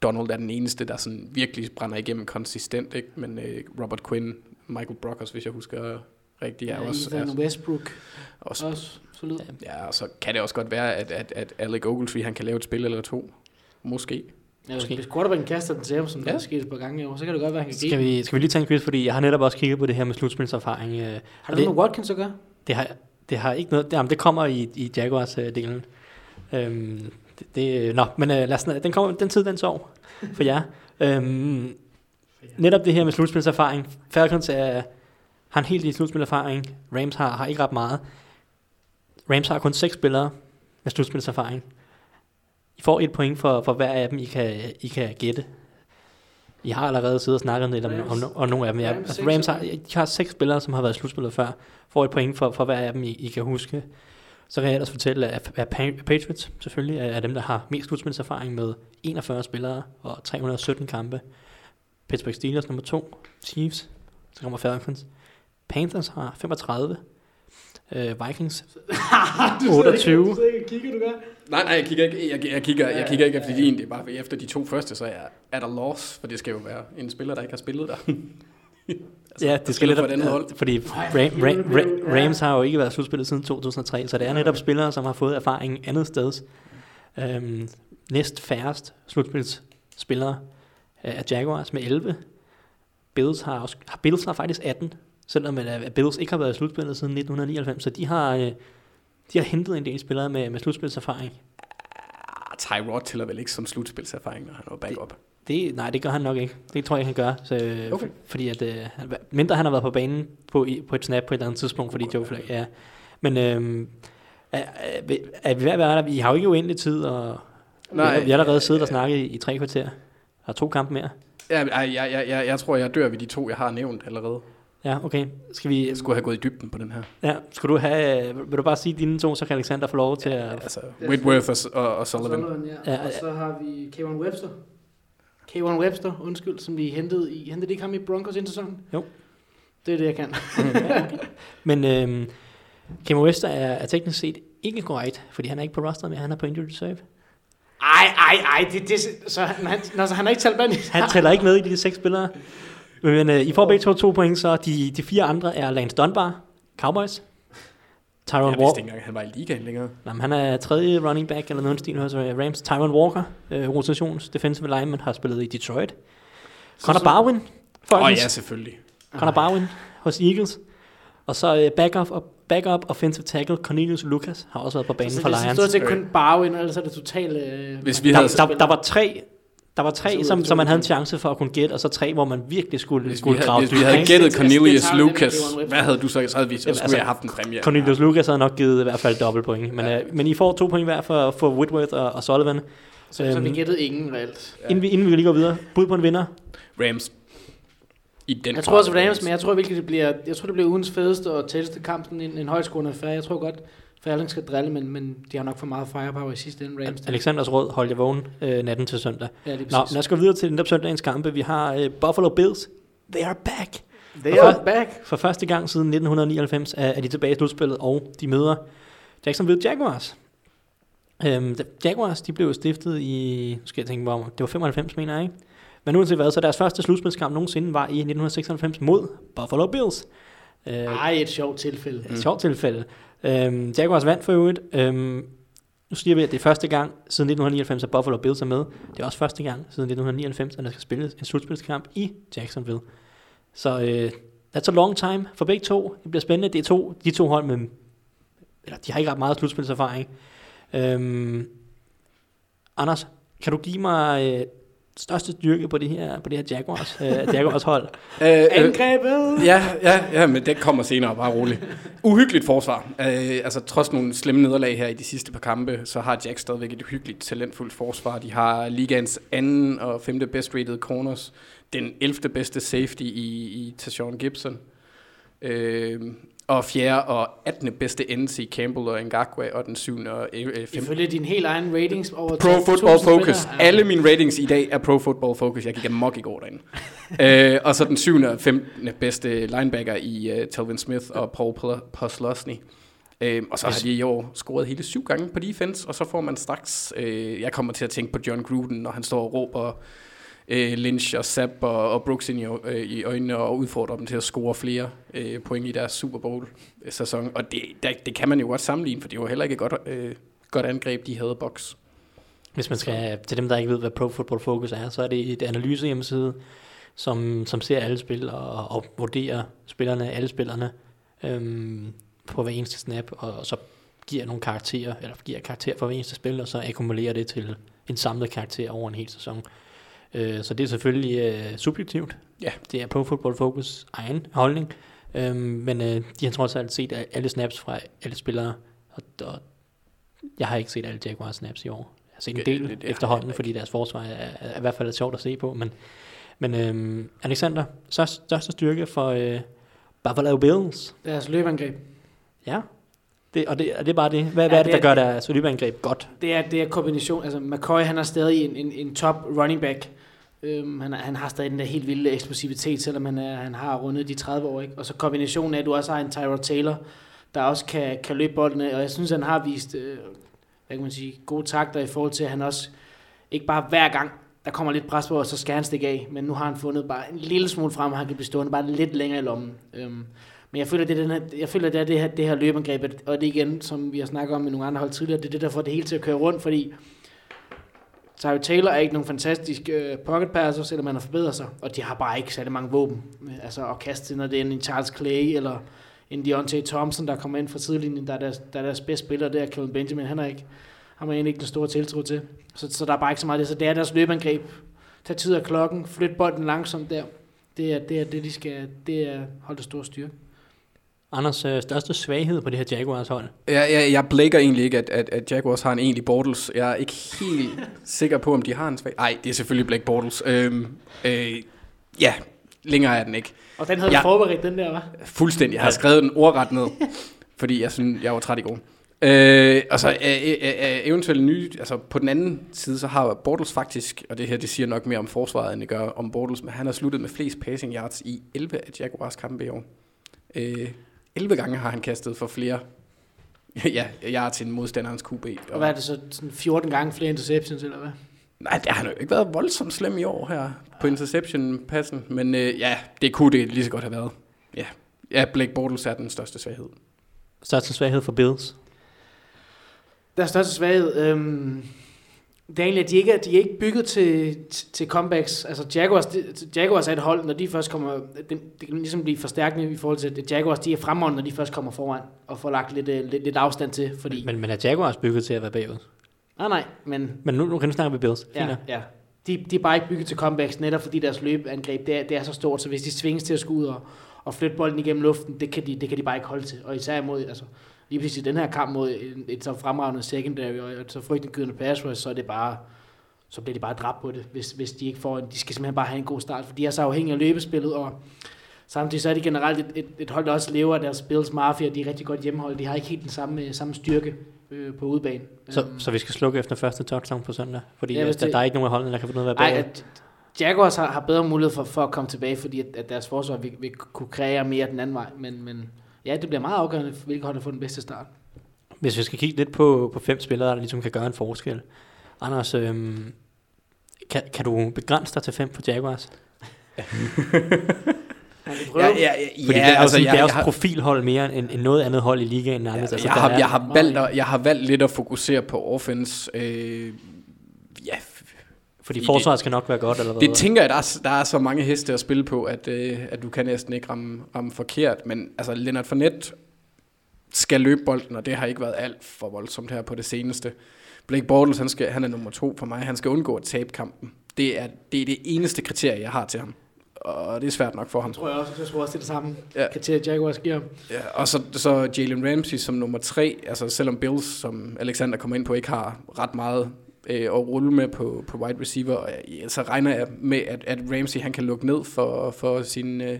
Donald er den eneste, der sådan virkelig brænder igennem konsistent, ikke? men øh, Robert Quinn, Michael Brockers, hvis jeg husker rigtigt, er Ja, også, Ethan Westbrook også også, solid. Ja, og så kan det også godt være, at, at, at Alec Ogletree, han kan lave et spil eller to. Måske. Ja, Måske. hvis quarterbacken kaster den til ham, som ja. Der er sket et par gange i år, så kan det godt være, at han kan Skal give. vi, skal vi lige tage en quiz, fordi jeg har netop også kigget på det her med slutspilserfaring. øh, Har det- det noget med Watkins at gøre? Det har, det har ikke noget... Jamen, det kommer i, i Jaguars-delen. Øhm, det, det, nå, men øh, lad os, den, kommer, den tid, den sov for jer. Øhm, netop det her med slutspilserfaring. Falcons er, har en helt lille slutspilserfaring. Rams har, har ikke ret meget. Rams har kun seks spillere med slutspilserfaring. I får et point for, for hver af dem, I kan, I kan gætte. I har allerede siddet og snakket lidt om, om, om, om nogle af dem. Ja, Rams altså, Rams har, de har seks spillere, som har været slutspillet før. Får et point for, for hver af dem, I, I kan huske. Så kan jeg ellers fortælle, at, at Pa- Patriots selvfølgelig er, er dem, der har mest slutspilserfaring med 41 spillere og 317 kampe. Pittsburgh Steelers nummer 2, Chiefs, så kommer Falcons. Panthers har 35, øh, Vikings 28. Du sidder ikke og kigger, du gør. Nej, nej, jeg kigger ikke, jeg, jeg kigger, jeg kigger ikke efter din. Det er bare efter de to første, så er, er der loss, for det skal jo være en spiller, der ikke har spillet der. altså, Ja, det skal lidt for et andet hold. fordi Ram, Ram, Ram, Rams har jo ikke været slutspillet siden 2003, så det er netop spillere, som har fået erfaring andet sted. Øhm, næst færrest slutspilsspillere er Jaguars med 11. Bills har, også, har Bills har faktisk 18, selvom øh, Bills ikke har været i slutspillet siden 1999, så de har, øh, de har hentet en del spillere med, med slutspilserfaring. Ah, Tyrod tæller vel ikke som slutspilserfaring, når han var backup. Det, nej, det gør han nok ikke. Det tror jeg ikke, han gør. Så, okay. Okay. Fordi at, øh, mindre han har været på banen på, på et snap på et eller andet tidspunkt, fordi Joe Flacco, ja. Men øh, er, er, vi- er vi ved at være der? Vi har jo ikke uendelig tid, og Nej, vi har, har allerede øh, siddet og snakket i, i tre kvarter. Og to kampe mere. Ja, jeg, jeg, jeg, jeg tror, jeg dør ved de to, jeg har nævnt allerede. Ja, okay. Skal vi, Jeg skulle have gået i dybden på den her. ja, skal du have, øh, vil du bare sige dine to, så kan Alexander få lov til at... Altså, Whitworth og, og, og Sullivan. Sullivan, ja. Ja, Og så har vi K1 Webster. K1 Webster, undskyld, som vi hentede i, hentede de ikke ham i Broncos ind sæsonen? Jo. Det er det, jeg kan. Men øh, Kim Wester er, er teknisk set ikke korrekt, fordi han er ikke på rosteret mere, han er på injured reserve. Ej, ej, ej, det, det, så han, han, nå, så han er ikke talt blandt Han tæller ikke med i de seks spillere. Men øh, I får begge to to point, så de, de fire andre er Lance Dunbar, Cowboys. Tyron Jeg Walker. vidste ikke engang, han var i ligaen længere. Jamen, han er tredje running back eller noget stil hos øh, Rams. Tyron Walker, øh, rotations defensive lineman, har spillet i Detroit. Connor så- Barwin, Åh oh, ja, selvfølgelig. Connor Barwin hos Eagles. Og så øh, backup, og backup offensive tackle Cornelius Lucas har også været på banen Så for det er Lions. stort set kun Barwin, ellers er det totalt... Øh, Hvis vi Der, havde- der, der, var tre, der var tre som, som man havde en chance for at kunne gætte, og så tre, hvor man virkelig skulle, Hvis vi skulle grave hvis vi dybt, havde gættet Cornelius Lucas, hvad havde du så? Så havde vi så skulle altså, jeg have haft en præmie. Cornelius Lucas havde nok givet i hvert fald dobbelt point. Men, øh, men I får to point hver for, for Whitworth og, og Sullivan. så, så vi Øhm, gættede ingen reelt. Inden vi, inden vi lige går videre, bud på en vinder. Rams. I den Jeg tror også Rams, men jeg tror virkelig, det bliver, jeg tror, det bliver ugens fedeste og tætteste kamp, sådan en, en højskående affære. Jeg tror godt, Færling skal drille, men, men de har nok for meget firepower i sidste ende, Rams. Alexanders Råd, hold jer vågen øh, natten til søndag. Ja, Nå, lad os gå videre til netop søndagens kampe. Vi har øh, Buffalo Bills. They are back. They Og are for- back. For første gang siden 1999 er, er de tilbage i slutspillet, og de møder Jacksonville Jaguars. Øhm, Jaguars, de blev stiftet i, nu skal jeg tænke mig om, det var 95, mener jeg, ikke? Men uanset hvad, så deres første slutspilskamp nogensinde var i 1996 mod Buffalo Bills. Øh, Ej, et sjovt tilfælde. et sjovt tilfælde. Øhm, Jaguars vandt for øvrigt. Øhm, nu siger vi, at det er første gang siden 1999, at Buffalo Bills er med. Det er også første gang siden 1999, at der skal spilles en slutspilskamp i Jacksonville. Så øh, that's a long time for begge to. Det bliver spændende. Det er to, de to hold med... Eller, de har ikke ret meget slutspilserfaring. Øhm, Anders, kan du give mig øh, største styrke på det her, på det her Jaguars, øh, Jaguars hold? Øh, øh, Angrebet! Ja, ja, ja, men det kommer senere, bare roligt. Uhyggeligt forsvar. Øh, altså, trods nogle slemme nederlag her i de sidste par kampe, så har Jack stadigvæk et hyggeligt, talentfuldt forsvar. De har ligaens anden og femte best rated corners. Den 11. bedste safety i, i Tashawn Gibson. Øh, og fjerde og 18. bedste ends i Campbell og Ngakwe, og den syvende og øh, femte Ifølge din helt egen ratings over Pro 1000 Football. Focus. Ja. Alle mine ratings i dag er Pro Football Focus. Jeg gik amok i går derinde. øh, og så den 7. og 15. bedste linebacker i uh, Telvin Smith og Paul Pl- Postlosny. Øh, og så har de i år scoret hele syv gange på defense, og så får man straks, øh, jeg kommer til at tænke på John Gruden, når han står og råber øh, Lynch og Sapp og, og Brooks ind i, øh, i øjnene og udfordrer dem til at score flere øh, point i deres Super Bowl-sæson. Øh, og det, der, det kan man jo godt sammenligne, for det var heller ikke et godt, øh, godt angreb, de havde boks. Hvis man skal, til dem, der ikke ved, hvad Pro Football Focus er, så er det et analyse hjemmeside, som, som ser alle spil og, og vurderer spillerne, alle spillerne, øhm, på hver eneste snap, og, og så giver nogle karakterer, eller giver karakter for hver eneste spil, og så akkumulerer det til en samlet karakter over en hel sæson. Øh, så det er selvfølgelig øh, subjektivt. Ja. Det er Pro Football Focus egen holdning. Øhm, men øh, de har trods alt set alle snaps fra alle spillere, og, og jeg har ikke set alle Jaguars snaps i år. Jeg har set en Det- del det- det jeg efterhånden, fordi deres forsvar er, er, i hvert fald er sjovt at se på. Men, men øhm, Alexander, største, største styrke for øh, Buffalo Bills. Deres løbeangreb. Ja. Det, og, det, og det er bare det. Hvad, Ja, hvad er det, det der er- gør deres løbeangreb godt? Det er, det er kombination. Altså, McCoy, han er stadig en, en, en top running back. Øhm, han, han har stadig den der helt vilde eksplosivitet, selvom han, er, han har rundet de 30 år. Ikke? Og så kombinationen af, at du også har en Tyrod Taylor, der også kan, kan løbe boldene, Og jeg synes, han har vist øh, hvad kan man sige, gode takter i forhold til, at han også ikke bare hver gang, der kommer lidt pres på, og så skal han stikke af. Men nu har han fundet bare en lille smule frem, og han kan blive stående bare lidt længere i lommen. Øhm, men jeg føler, det er, den her, jeg føler, det er det her, det her løbeangreb, og det igen, som vi har snakket om med nogle andre hold tidligere, det er det, der får det hele til at køre rundt, fordi Tyrod Taylor er ikke nogen fantastisk øh, pocket passer, selvom han har forbedret sig, og de har bare ikke særlig mange våben øh, altså at kaste til, når det er en Charles Clay eller en Deontay Thompson, der kommer ind fra sidelinjen, der er deres, der er deres bedste spiller, der er Kevin Benjamin, han er ikke, har man egentlig ikke den store tiltro til. Så, så der er bare ikke så meget af det, så det er deres løbeangreb. Tag tid af klokken, flyt bolden langsomt der. Det er det, er det de skal, det er holde det store styre. Anders øh, største svaghed på det her Jaguars hold? Jeg, jeg, jeg blækker egentlig ikke, at, at, at Jaguars har en egentlig Bortles. Jeg er ikke helt sikker på, om de har en svag... Nej, det er selvfølgelig Blake Bortles. Øhm, øh, ja, længere er den ikke. Og den havde Ja. ja. forberedt, den der, var. Fuldstændig. Jeg har skrevet den ordret ned, fordi jeg synes, jeg var træt i går. Øh, og så øh, øh, øh, eventuelt nye, altså på den anden side, så har Bortles faktisk, og det her, det siger nok mere om forsvaret, end det gør om Bortles, men han har sluttet med flest passing yards i 11 af Jaguars kampe i år. Øh, 11 gange har han kastet for flere ja, yards end modstanderens QB. Og hvad er det så, sådan 14 gange flere interceptions, eller hvad? Nej, det har jo ikke været voldsomt slem i år her på interception-passen, men øh, ja, det kunne det lige så godt have været. Ja, ja Blake Bortles er den største svaghed. Største svaghed for Bills? Deres største svaghed, øhm, Det er egentlig, at de ikke er, de er ikke bygget til, til, comebacks. Altså Jaguars, det, Jaguars er et hold, når de først kommer... Det, det kan ligesom blive forstærkende i forhold til, at Jaguars de er fremragende, når de først kommer foran og får lagt lidt, øh, lidt, lidt afstand til, fordi... Men, men er Jaguars bygget til at være bagud? nej, nej, men... Men nu, nu kan du snakke med Bills. Ja, ja. De, de er bare ikke bygget til comebacks, netop fordi deres løbeangreb, det er, det er så stort, så hvis de tvinges til at skulle ud og, og flytte bolden igennem luften, det kan, de, det kan de bare ikke holde til. Og især imod, altså, lige præcis i den her kamp mod et, et så fremragende secondary og et så frygtindgydende pass rush, så er det bare, så bliver de bare dræbt på det, hvis, hvis de ikke får en, de skal simpelthen bare have en god start, for de er så afhængige af løbespillet, og samtidig så er de generelt et, et, et hold, der også lever af deres Bills Mafia, de er rigtig godt hjemmehold, de har ikke helt den samme, samme styrke øh, på udebane. Så, Øhm, så vi skal slukke efter første touchdown på søndag, fordi Ja, hvis der, der er ikke nogen af holdene, der kan ud af at være Ej, bagud. at Jaguars har, har bedre mulighed for, for at komme tilbage, fordi at, at deres forsvar vil, vil kunne kreere mere den anden vej. Men, men ja, det bliver meget afgørende, for hvilket hold der får den bedste start. Hvis vi skal kigge lidt på, på fem spillere, der ligesom kan gøre en forskel. Anders, øhm, kan, kan du begrænse dig til fem på Jaguars? Ja, ja, ja, Fordi ja, det er jo, altså, jeg, det er jo jeg, profilhold mere end, end noget andet hold i ligaen nærmest. altså, jeg, har, jeg, har valgt at, jeg har valgt lidt at fokusere på offense. Øh, ja, fordi forsvaret skal nok være godt, eller hvad? Det tænker jeg, der er, der er så mange heste at spille på, at, øh, at du kan næsten ikke ramme, ramme forkert. Men altså, Leonard Fournette skal løbe bolden, og det har ikke været alt for voldsomt her på det seneste. Blake Bortles, han, skal, han er nummer to for mig. Han skal undgå at tabe kampen. Det er det, er det eneste kriterie, jeg har til ham. Og det er svært nok for ham. Jeg tror jeg også, jeg tror også, det er det samme Ja. kriterie, Jaguars giver. Ja, og så, så Jalen Ramsey som nummer tre, altså selvom Bills, som Alexander kommer ind på, ikke har ret meget øh, at rulle med på, på wide receiver, og, så regner jeg med, at, at Ramsey han kan lukke ned for, for sin, øh,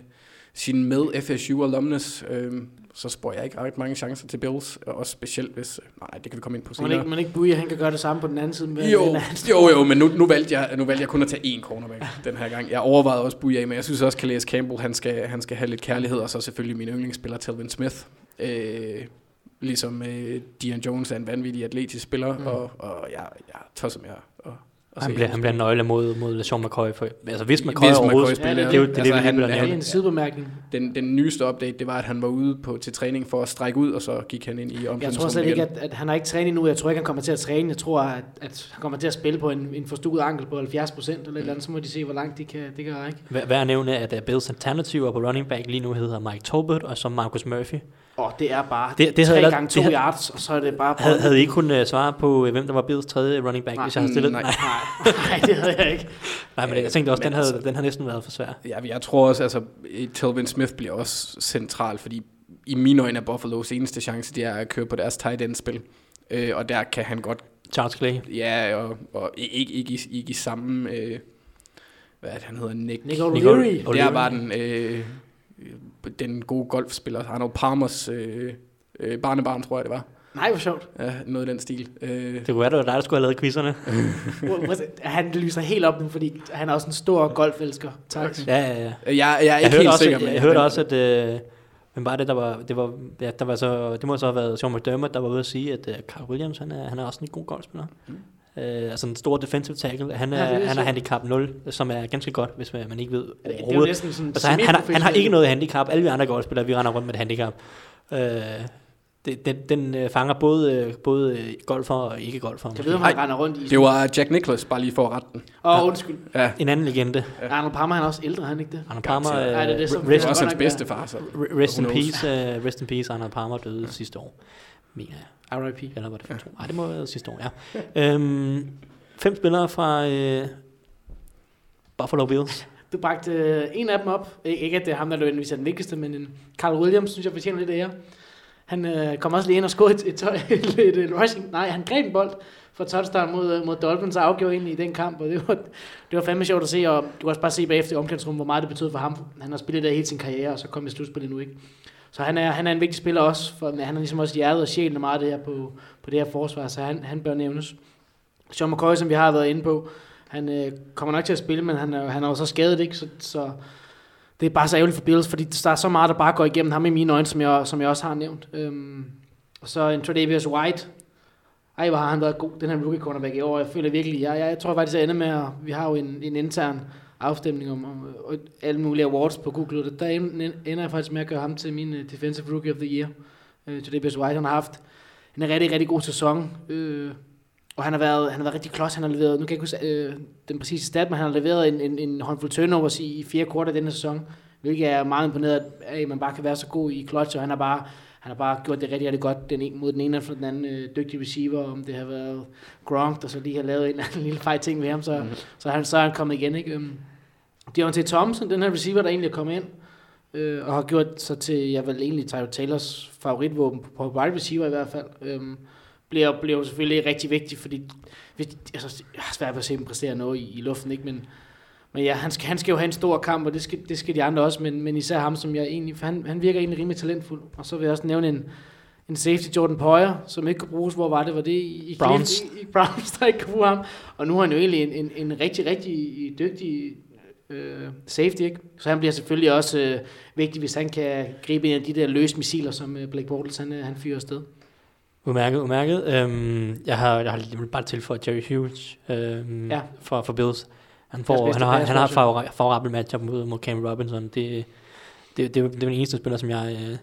sin med FSU alumnus. Øh, så spår jeg ikke ret mange chancer til Bills, og også specielt hvis... Øh, nej, det kan vi komme ind på senere. ikke, man ikke Buja, han kan gøre det samme på den anden side. Med Jo, med en anden- jo, jo, men nu, nu, valgte jeg, nu valgte jeg kun at tage én cornerback den her gang. Jeg overvejede også Buja, men jeg synes også, Calais Campbell, han skal, han skal have lidt kærlighed, og så selvfølgelig min yndlingsspiller, Telvin Smith. Øh, ligesom øh, Dion Jones er en vanvittig atletisk spiller, mm. og, og jeg, jeg tosser med at, at han, bliver, han bliver nøgle mod, mod LeSean McCoy. For, altså hvis McCoy Hvis overhovedet... McCoy spiller, Ja, det er jo det, er det, vi han, Det er nævne. en sidebemærkning. den, den nyeste update, det var, at han var ude på, til træning for at strække ud, og så gik han ind i Jeg tror omklædningsrummet slet ikke, at, at han har ikke trænet endnu. Jeg tror ikke, han kommer til at træne. Jeg tror, at, at han kommer til at spille på en, en forstuet ankel på 70 procent eller et eller andet. Så må de se, hvor langt de kan, det kan række. Hver, hver nævne, at Bills alternativer på running back lige nu hedder Mike Tolbert og så Marcus Murphy. Og det er bare Det- det havde tre gange det to havde- yards, og så er det bare... Havde, havde I ikke kunnet uh, svare på, uh, hvem der var Bills tredje running back, Nej. hvis jeg havde stillet? Nej. Nej, Nej, nej, det havde jeg ikke. nej men jeg tænkte også, Men den havde, altså- den havde næsten været for svær. Ja, jeg tror også, altså, Telvin Smith bliver også central, fordi i mine øjne er Buffalo's eneste chance, det er at køre på deres tight end spil. Øh, og der kan han godt, Charles Clay. ja, og, og ikke, ikke, i- ikke i samme, øh, hvad er det, han hedder, Nick. Nick. O'Leary. Der var den, øh, den gode golfspiller, Arnold Palmers øh, øh, barnebarn, tror jeg det var. Nej, hvor sjovt. Ja, noget i den stil. Øh, Det kunne være, det var dig, der skulle have lavet quizzerne. Han lyser helt op nu, fordi han er også en stor golfelsker. Tak. Ja, ja, ja. jeg, jeg er Jeg ikke hørte helt også, sikker, jeg, men jeg hørte men- også, at... Øh, men bare det, der var, det var, ja, der var så, det må så have været Sean McDermott, der var ude at sige, at uh, Carl Williams, han er, han er også en god golfspiller. Mm. Uh, altså en stor defensive tackle. Han er, Ja, det er han er handicap 0, som er ganske godt, hvis man, man ikke ved Det er jo overhovedet. næsten sådan Altså, han, han, har, han har ikke noget handicap. Alle vi andre golfspillere, vi render rundt med et handicap. Uh, det, den den uh, fanger både, øh, både øh, golfer og ikke-golfer. Jeg måske. ved, om han render rundt i. Det var Jack Nicholas, bare lige for at rette den. Åh, undskyld. Ja, En anden legende. Arnold Palmer, han er også ældre, er han ikke det? Arnold Palmer, Nej, det er det, som- det rest, var også godt hans bedste far, så. rest, in peace, uh, rest in peace, Arnold Palmer døde sidste år, mener jeg. R.I.P. Eller var det for to? Nej, det må have været sidste år, ja. øhm, fem spillere fra øh, Buffalo Bills. Du bragte øh, en af dem op. Ik- Ikke at det er ham, der nødvendigvis er den vigtigste, men en Carl Williams, synes jeg fortjener lidt ære. Han øh, kom også lige ind og scorede et, et, et, et, et rushing. Nej, han greb en bold for touchdown mod, øh, mod Dolphins og afgjorde egentlig i den kamp, og det var, det var fandme sjovt at se, og du kan også bare se bagefter i omklædningsrummet, hvor meget det betød for ham. Han har spillet der hele sin karriere, og så kom i slutspillet nu, ikke? Så han er, han er en vigtig spiller også, for han er ligesom også hjertet og sjælen meget det her på, på det her forsvar, så han, han bør nævnes. Sean McCoy, som vi har været inde på, han øh, kommer nok til at spille, men han er, han er jo så skadet, ikke? Så, så det er bare så ærgerligt for Bills, fordi der er så meget, der bare går igennem ham i mine øjne, som jeg, som jeg også har nævnt. Øhm, og så en Tredavious White. Ej, hvor har han været god, den her rookie cornerback i år. Jeg føler virkelig, jeg, jeg, jeg tror faktisk, jeg ender med, at vi har jo en, en intern afstemning om, om og alle mulige awards på Google, og der en- ender jeg faktisk med at gøre ham til min uh, Defensive Rookie of the Year. Uh, Tredavious White, han har haft en rigtig, rigtig god sæson. Øh, og han har været, han har været rigtig klods. Han har leveret, nu kan jeg ikke huske øh, den præcise stat, men han har leveret en, en, en håndfuld turnovers i, i fire kvarter denne sæson. Hvilket er meget imponeret af, at man bare kan være så god i clutch, og han har bare, han har bare gjort det rigtig, rigtig godt den ene, mod den ene og den anden øh, dygtige receiver, om det har været Gronk, der så lige har lavet en eller anden lille fej ting ved ham, så, mm-hmm. så, han, så er han kommet igen. Ikke? Deontay Thompson, den her receiver, der egentlig er kommet ind, øh, og har gjort sig til, jeg vil egentlig Tyler Taylors favoritvåben på, på wide receiver i hvert fald, øhm, bliver, bliver selvfølgelig rigtig vigtig, fordi hvis, altså, jeg har svært ved at se dem præstere noget i, i luften, ikke? men men ja, han skal, han skal jo have en stor kamp, og det skal, det skal de andre også, men, men især ham, som jeg egentlig, for han, han virker egentlig rimelig talentfuld. Og så vil jeg også nævne en, en safety, Jordan Poyer, som ikke kunne bruges. Hvor var det? Var det i, i Browns. I, i Browns, der ikke kunne bruge ham. Og nu er han jo egentlig en, en, en rigtig, rigtig dygtig øh, safety, ikke? Så han bliver selvfølgelig også øh, vigtig, hvis han kan gribe en af de der løse missiler, som øh, Blake Bortles han, øh, han fyrer afsted. Udmærket, udmærket. Øhm, jeg har, jeg har bare tilføjet Jerry Hughes øhm, Ja. for, for Bills. Han, får, han, har, han har et rusher. favora- favorabelt matchup mod, mod Cam Robinson. Det, det, det, det er den eneste spiller, som jeg øh,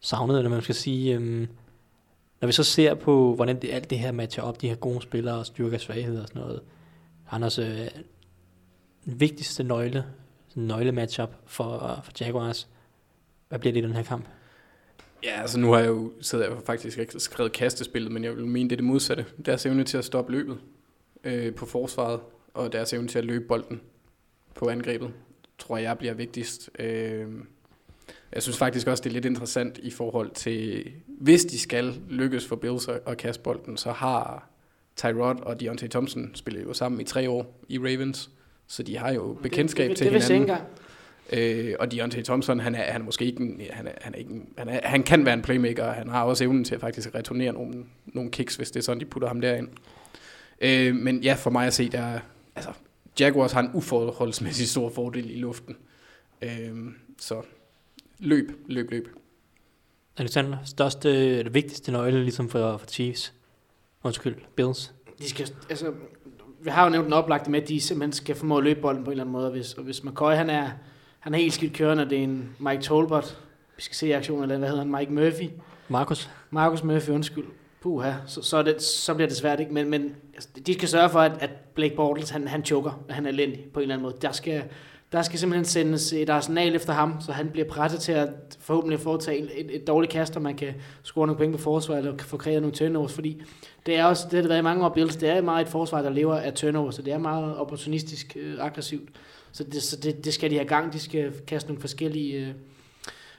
savnede, når man skal sige. Øhm, når vi så ser på, hvordan det, alt det her matcher op, de her gode spillere og styrker og svagheder og sådan noget. Anders øh, vigtigste nøgle, nøgle matchup for, øh, for Jaguars. Hvad bliver det i den her kamp? Ja, altså nu har jeg jo siddet jeg faktisk ikke skrevet kastespillet, men jeg vil mene, det er det modsatte. Deres evne til at stoppe løbet øh, på forsvaret, og deres evne til at løbe bolden på angrebet, tror jeg bliver vigtigst. Øh, jeg synes faktisk også, det er lidt interessant i forhold til, hvis de skal lykkes for Bills at, at kaste bolden, så har Tyrod og Deontay Thompson spillet jo sammen i tre år i Ravens, så de har jo bekendtskab det, det, til det, det jeg hinanden. Øh, og Deontay Thompson, han er, han er måske ikke en, han, er, han, er ikke en, han, er, han kan være en playmaker, og han har også evnen til at faktisk returnere nogle, nogle kicks, hvis det er sådan, de putter ham derind. Øh, men ja, for mig at se, der altså, Jaguars har en uforholdsmæssig stor fordel i luften. Øh, så løb, løb, løb. Alexander, største, eller vigtigste nøgle ligesom for, for Chiefs? Undskyld, Bills. De skal, altså, vi har jo nævnt den oplagte med, at de simpelthen skal formå at løbe bolden på en eller anden måde. Og hvis, og hvis McCoy, han er, han er helt skidt kørende, det er en Mike Tolbert, vi skal se i aktion, eller hvad hedder han, Mike Murphy, Markus? Marcus Murphy, undskyld. Puha, så, så, det, så bliver det svært, ikke? Men, men altså, de skal sørge for, at, at Blake Bortles, han, han choker, at han er elendig på en eller anden måde. Der skal, der skal simpelthen sendes et arsenal efter ham, så han bliver presset til at forhåbentlig foretage et, et, et dårligt kast, og man kan score nogle point på forsvar, eller få kreeret nogle turnovers, fordi det er også, det har det været i mange år, Bills, det er meget et forsvar, der lever af turnovers, så det er meget opportunistisk øh, aggressivt. Så, det, så det, det skal de have gang, de skal kaste nogle forskellige, øh,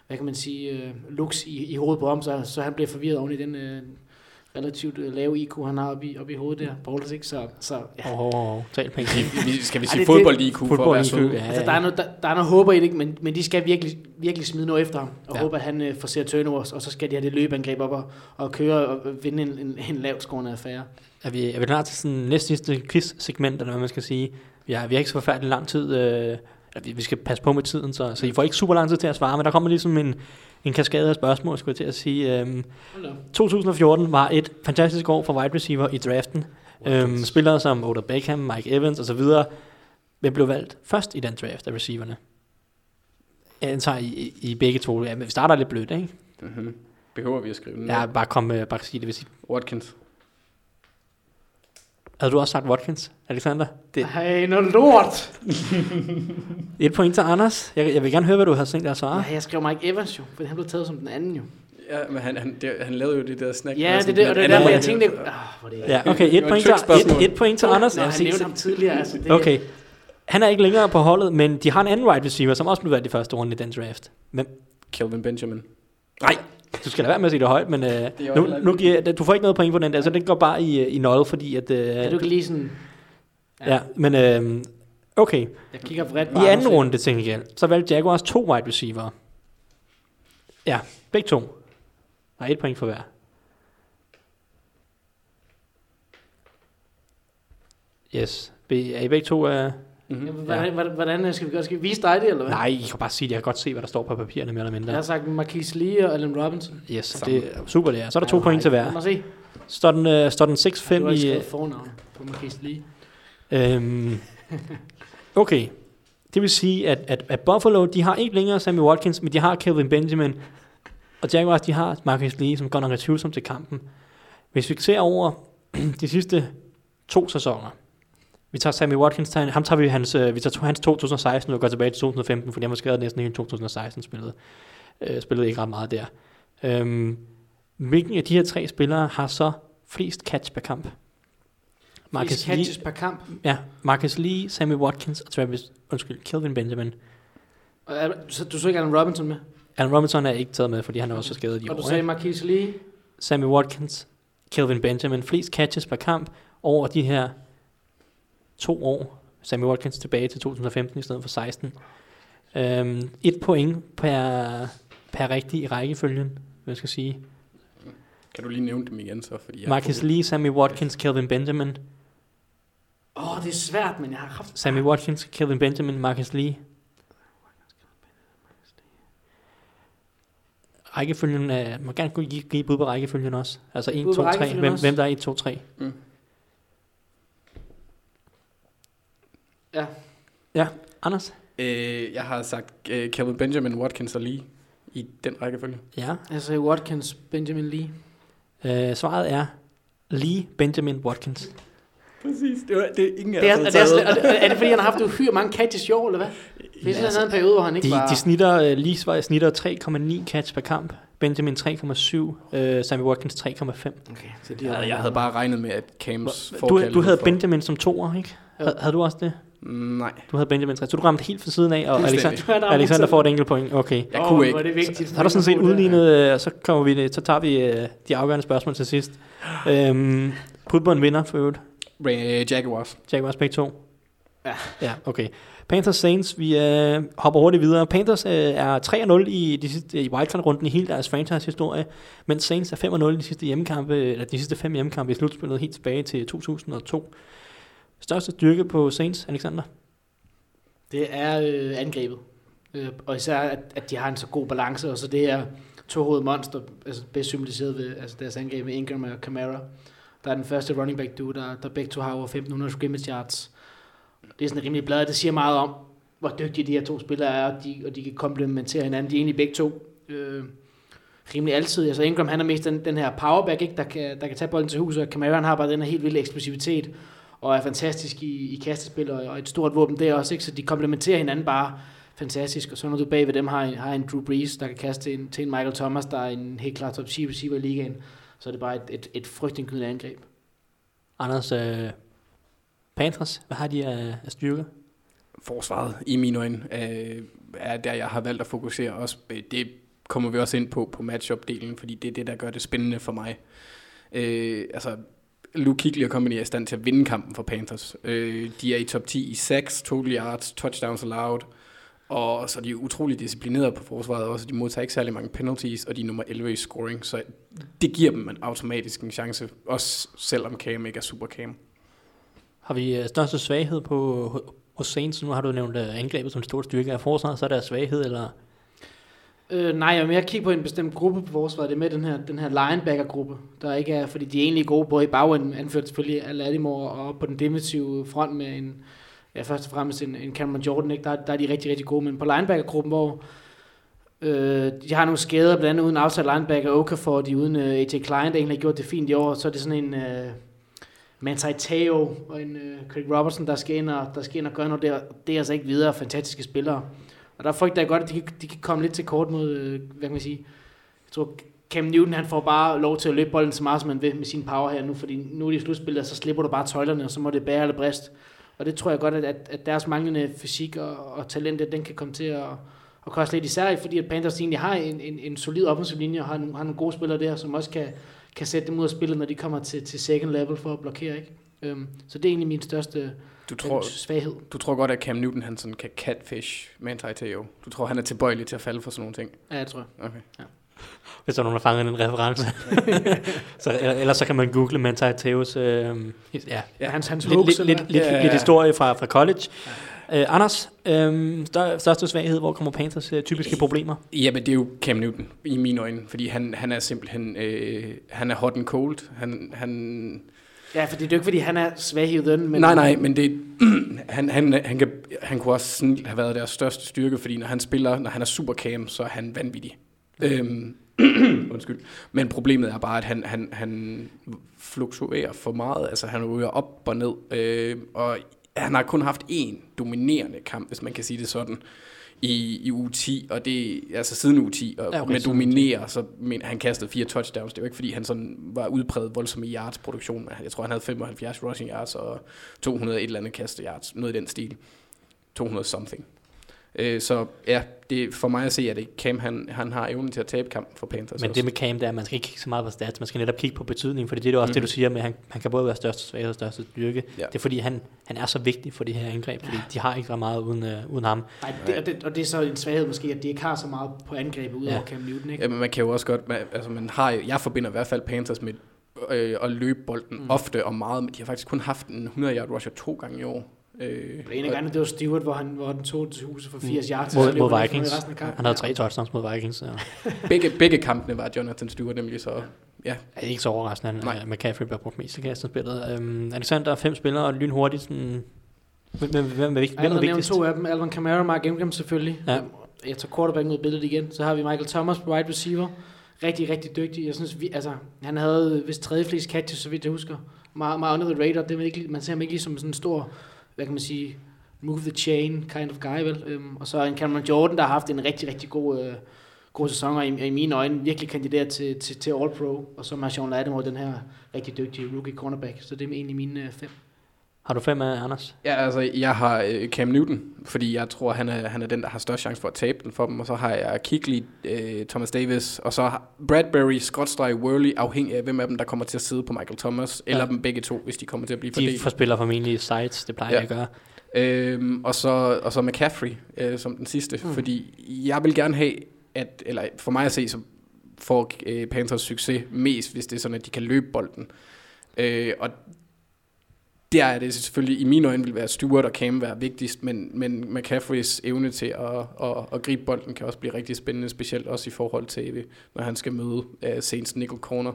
hvad kan man sige, øh, looks i, i hovedet på ham, så, så han bliver forvirret oven i den øh, relativt øh, lave IQ, han har oppe i, oppe i hovedet der, Bortles, ikke? Så, så ja. Åh, oh, oh, tal skal vi sige det- fodbold IQ for at være IQ, sød? ja. Altså, der, er noget, der, der er noget håber i det, ikke? Men, men de skal virkelig, virkelig smide noget efter ham, og Ja. ja. håbe, at han øh, får ser turnovers, og så skal de have det løbeangreb op og, og køre og vinde en, en, en lavt scorende affære. Er vi, er vi klar til sådan næst sidste quiz-segment, eller hvad man skal sige? Vi har, vi har ikke så forfærdelig lang tid. Øh, eller vi, vi skal passe på med tiden, så, så I får ikke super lang tid til at svare, men der kommer ligesom en, en kaskade af spørgsmål, skulle jeg til at sige. Øhm, 2014 var et fantastisk år for wide receiver i draften. Øhm, spillere som Odell Beckham, Mike Evans osv. Hvem blev valgt først i den draft af receiverne? Jeg antager I, I, begge to. Ja, men vi starter lidt blødt, ikke? Mm-hmm. Behøver vi at skrive den? Ja, bare kom med, bare sige det. Hvis I, Watkins. Havde du også sagt Watkins, Alexander? Det, Hey, noget lort! et point til Anders. Jeg, jeg vil gerne høre, hvad du har tænkt dig at svare. Ja, jeg skrev Mike Evans jo, for han blev taget som den anden jo. Ja, men han, han, det, han lavede jo det der snack. Ja, det er det, og det er derfor, jeg tænkte, ah, hvor det er. Ja, okay, et point, til, et, et point til Anders. Nå, han nævnte ham tidligere, altså det Okay. Han er ikke længere på holdet, men de har en anden wide receiver, som også blev valgt i første runde i den draft. Men Kelvin Benjamin. nej, du skal da være med at sige det højt, men uh, jo nu, nu giver, du får ikke noget point på den der, så den går bare i, i nul, fordi at... Uh, Ja, du kan lige sådan... ja, men uh, okay. Jeg kigger bredt på I anden runde, tænker jeg, så valgte Jaguars to wide receiver. Ja, begge to. Er et point for hver. Yes. Er I begge to... Uh, Mm-hmm. Ja, Hvordan, hvordan, hvordan skal vi gøre? Skal vi vise dig det, eller hvad? nej, I kan bare sige det. Jeg kan godt se, hvad der står på papirerne, mere eller mindre. Jeg har sagt Marquise Lee og Allen Robinson. Yes, Samme. det er super det er. Så er der to Ja, point til Lad hver. mig se. Står den, øh, står den Du 6-5 har ikke i... skrevet fornavn på Marquise Lee. Øhm, okay. Det vil sige, at, at, at Buffalo, de har ikke længere Sammy Watkins, men de har Kelvin Benjamin. Og Jaguars, de har Marcus Lee, som går nok er tvivlsom til kampen. Hvis vi ser over de sidste to sæsoner. Vi tager Sammy Watkins, ham tager vi hans, øh, vi tager hans 2016 og går tilbage til 2015, fordi han var skadet næsten hele 2016 spillet. Øh, spillede ikke ret meget der. Øhm, hvilken af de her tre spillere har så flest catch per kamp? Marcus Lee, catches per kamp. ja, Marcus Lee, Sammy Watkins og Travis, undskyld, Kelvin Benjamin. Og er- Så du så ikke Allen Robinson med? Alan Robinson er ikke taget med, fordi han er også skadet i Og du år. sagde? Marquis Lee. Sammy Watkins, Kelvin Benjamin, flest catches per kamp over de her to år. Sammy Watkins tilbage til 2015 i stedet for 16. Øhm, et point per, per rigtig i rækkefølgen, hvad jeg skal sige. Kan du lige nævne dem igen så? Fordi jeg Marcus Lee, Sammy Watkins, Kelvin Benjamin. Åh, oh, det er svært, men jeg har haft... Sammy Watkins, Kelvin Benjamin, Marcus Lee. Rækkefølgen er, må gerne kunne give, give bud på rækkefølgen også. Altså 1, Bud på 2, 3. rækkefølgen Hvem, hvem der er 1, 2, 3. Ja. Ja, Anders? Øh, jeg har sagt øh, Calvin Benjamin, Watkins og Lee i den rækkefølge. Ja. Jeg sagde Watkins, Benjamin Lee. Øh, svaret er Lee Benjamin Watkins. Præcis. Det, var, det er ingen af Det er, er, der det er, er, det, er det fordi, han har haft uhyre mange catches i år, eller hvad? Det er sådan altså, en periode, hvor han ikke De, var... de snitter, øh, Lee svar- snitter 3,9 catch per kamp. Benjamin 3,7. Øh, Sammy Watkins 3,5. Okay, så de Jeg, jeg havde bare regnet med, at Cams Du, du havde for- Benjamin som toer, ikke? Havde, havde du også det? Nej, Du havde Benjamin 3. Så du ramte helt fra siden af, og. Alexander, Alexander får et enkelt point. Okay. jeg Åh, kunne ikke. er det vigtigt. Så har du sådan set udlignet, øh, og så, kommer vi, så tager vi øh, de afgørende spørgsmål til sidst. Øhm, put på en vinder for øvrigt. Ray, Jaguars. Jaguars begge to? Ja. Ja, okay. Panthers Saints, vi øh, hopper hurtigt videre. Panthers øh, er 3-0 i, de sidste, i wildcard-runden i hele deres franchise-historie, mens Saints er 5-0 i de sidste, hjemmekampe, eller de sidste fem hjemmekampe i slutspillet helt tilbage til 2002. Største styrke på Saints, Alexander? Det er øh, angrebet. Øh, og især, at, at de har en så god balance, og så det her tohovedet monster, altså bedst symboliseret ved altså deres angreb med Ingram og Kamara. Der er den første running back dude, der, der begge to har over 1500 scrimmage yards. Det er sådan rimelig blad, det siger meget om, hvor dygtige de her to spillere er, og de, og de kan komplementere hinanden. De er egentlig begge to øh, rimelig altid. Altså Ingram, han er mest den, den her powerback, ikke? Der, kan, der kan tage bolden til huset, og Camara han har bare den her helt vilde eksplosivitet, og er fantastisk i, i kastespil, og, og et stort våben der også, ikke? så de komplementerer hinanden bare fantastisk, og så når du bagved dem har, en- har en Drew Brees, der kan kaste en, til en Michael Thomas, der er en helt klart top 10 receiver i ligaen, så er det bare et, et, et frygtindgydende angreb. Anders, øh, Panthers, hvad har de af, af styrker? Forsvaret, i mine øjne, øh, er der, jeg har valgt at fokusere også. Øh, Det kommer vi også ind på på matchup-delen, fordi det er det, der gør det spændende for mig. Øh, altså, Luke Kuechly og company er i stand til at vinde kampen for Panthers. Øh, de er i top 10 i 6, total yards, touchdowns allowed, og så er de utrolig disciplineret på forsvaret også. De modtager ikke særlig mange penalties, og de er nummer 11 i scoring, så det giver dem en automatisk en chance, også selvom Cam ikke er super Cam. Har vi øh, største svaghed på hos Saints? Nu har du nævnt øh, angrebet som stor styrke af forsvaret, så er der svaghed, eller Øh, nej, jeg kigger mere på en bestemt gruppe på forsvaret. Det er med den her, den her linebacker-gruppe, der ikke er, fordi de er egentlig gode både i bagenden, anført selvfølgelig af Lattimore, og på den defensive front med en, ja, først og fremmest en, en Cameron Jordan, ikke? Der, der er de rigtig, rigtig gode, men på linebacker-gruppen, hvor øh, de har nogle skader, blandt andet uden outside linebacker, Okafor, de uden øh, AJ Klein, der egentlig har gjort det fint i år, så er det sådan en øh, Mantai Teo og en øh, Craig Robertson, der skal ind og, der skal ind og gøre noget der. Det er altså ikke videre fantastiske spillere. Og der frygter jeg godt, at de kan, de kan komme lidt til kort mod, øh, hvad kan man sige, jeg tror Cam Newton, han får bare lov til at løbe bolden så meget, som han vil med sin power her nu, fordi nu er de i slutspillet, og så slipper du bare tøjlerne, og så må det bære eller brist. Og det tror jeg godt, at, at, deres manglende fysik og, og talent, den kan komme til at, at koste lidt, især fordi at Panthers egentlig har en, en, en solid offensiv linje, og har nogle, har nogle gode spillere der, som også kan, kan sætte dem ud af spillet, når de kommer til, til second level for at blokere. Ikke? Øhm, så det er egentlig min største du tror, svaghed. du tror godt, at Cam Newton han sådan kan catfish Manti Teo. Du tror, han er tilbøjelig til at falde for sådan nogle ting. Ja, jeg tror. Okay. hvis der er nogen, der fanger den reference. så, eller, ellers så kan man google Manti Teos øh, ja, Ja, hans, hans lidt, hooks, lidt, lidt, Ja, ja, lidt ja. historie fra, fra college. Øh, Anders, øh, stør, største svaghed, hvor kommer Panthers øh, typiske problemer? Ja, men det er jo Cam Newton i mine øjne, fordi han, han er simpelthen øh, han er hot and cold. Han, han, Ja, for det er jo ikke, fordi han er svag i den, men... nej, nej, men det, han, han, han, kan, han kunne også sådan have været deres største styrke, fordi når han spiller, når han er super cam, så er han vanvittig. Øhm, Undskyld. Men problemet er bare, at han, han, han fluktuerer for meget. Altså, han ryger op og ned. Øh, og han har kun haft én dominerende kamp, hvis man kan sige det sådan, i, i uge 10, og det altså siden uge 10, og Ja, okay, med siden uge 10. dominere, så men, han kastede fire touchdowns. Det var ikke, fordi han sådan var udpræget voldsom i yards produktion. Jeg tror, han havde 75 rushing yards og 200 et eller andet kaste yards, noget i den stil. 200 something. Øh, så ja, det, for mig at se, at det Cam, han, han har evnen til at tabe kampen for Panthers Men også. det med Cam, det er, at man skal ikke kigge så meget på stats, man skal netop kigge på betydning, for det er det også mm. det, du siger med, at han, han kan både være største svaghed og største styrke. Ja. Det er fordi, han, han er så vigtig for det her angreb, fordi de har ikke ret meget uden, uh, uden ham. Nej, det, og, det, og det er så en svaghed måske, at de ikke har så meget på angrebet ud over Ja. Cam Newton, ikke? Ja, men man kan jo også godt, man, altså man har jo, jeg forbinder i hvert fald Panthers med øh, at løbe bolden mm. ofte og meget, men de har faktisk kun haft en 100 yard rusher to gange i år. Øh, Og en af gangene, det var Stewart, hvor han, hvor han tog til huset for 80 yards. Mod, mod Vikings. for resten af kampen. Han havde tre touchdowns mod Vikings. Så. begge, begge kampene var Jonathan Stewart nemlig, så ja. Er ikke så overraskende, at Nej. McCaffrey bliver brugt mest i kastespillet. Um, Alexander, fem spillere, og lynhurtigt. Sådan, hvem, hvem, hvem, er Jeg hvem er har nævnt vigtigst? to af dem. Alvin Kamara og Mark Ingram selvfølgelig. Ja. Øhm, Jeg tager quarterbacken ud af billedet igen. Så har vi Michael Thomas på wide receiver. Rigtig, rigtig dygtig. Jeg synes, vi, altså, han havde vist tredje flest catches, så vidt jeg husker. Meget, meget under the radar. Det er man, ikke, man ser ham ikke lige som sådan en stor, hvad kan man sige, move the chain kind of guy, vel? Øhm, og så en Cameron Jordan, der har haft en rigtig, rigtig god, øh, god sæson, og i, i mine øjne virkelig kandidat til, til, til All-Pro. Og så Marshawn Lattimore, den her rigtig dygtige rookie cornerback. Så det er egentlig mine øh, fem. Har du fem af Anders? Ja, altså, jeg har øh, Cam Newton, fordi jeg tror, han er, han er den, der har størst chance for at tabe den for dem. Og så har jeg Kigley, øh, Thomas Davis, og så har Bradbury, Scottstry, Worley, afhængig af, hvem af dem, der kommer til at sidde på Michael Thomas, ja. eller dem begge to, hvis de kommer til at blive De fordelt. forspiller formentlig sides, det plejer Ja. ja. at gøre. Øhm, og, så, og så McCaffrey øh, som den sidste, mm. fordi jeg vil gerne have, at, eller for mig at se, så får øh, Panthers succes mest, hvis det er sådan, at de kan løbe bolden. Øh, og der er det selvfølgelig, i mine øjne vil være Stewart og Cam være vigtigst, men, men McCaffreys evne til at, at, at gribe bolden kan også blive rigtig spændende, specielt også i forhold til, når han skal møde uh, Saints nickel corner.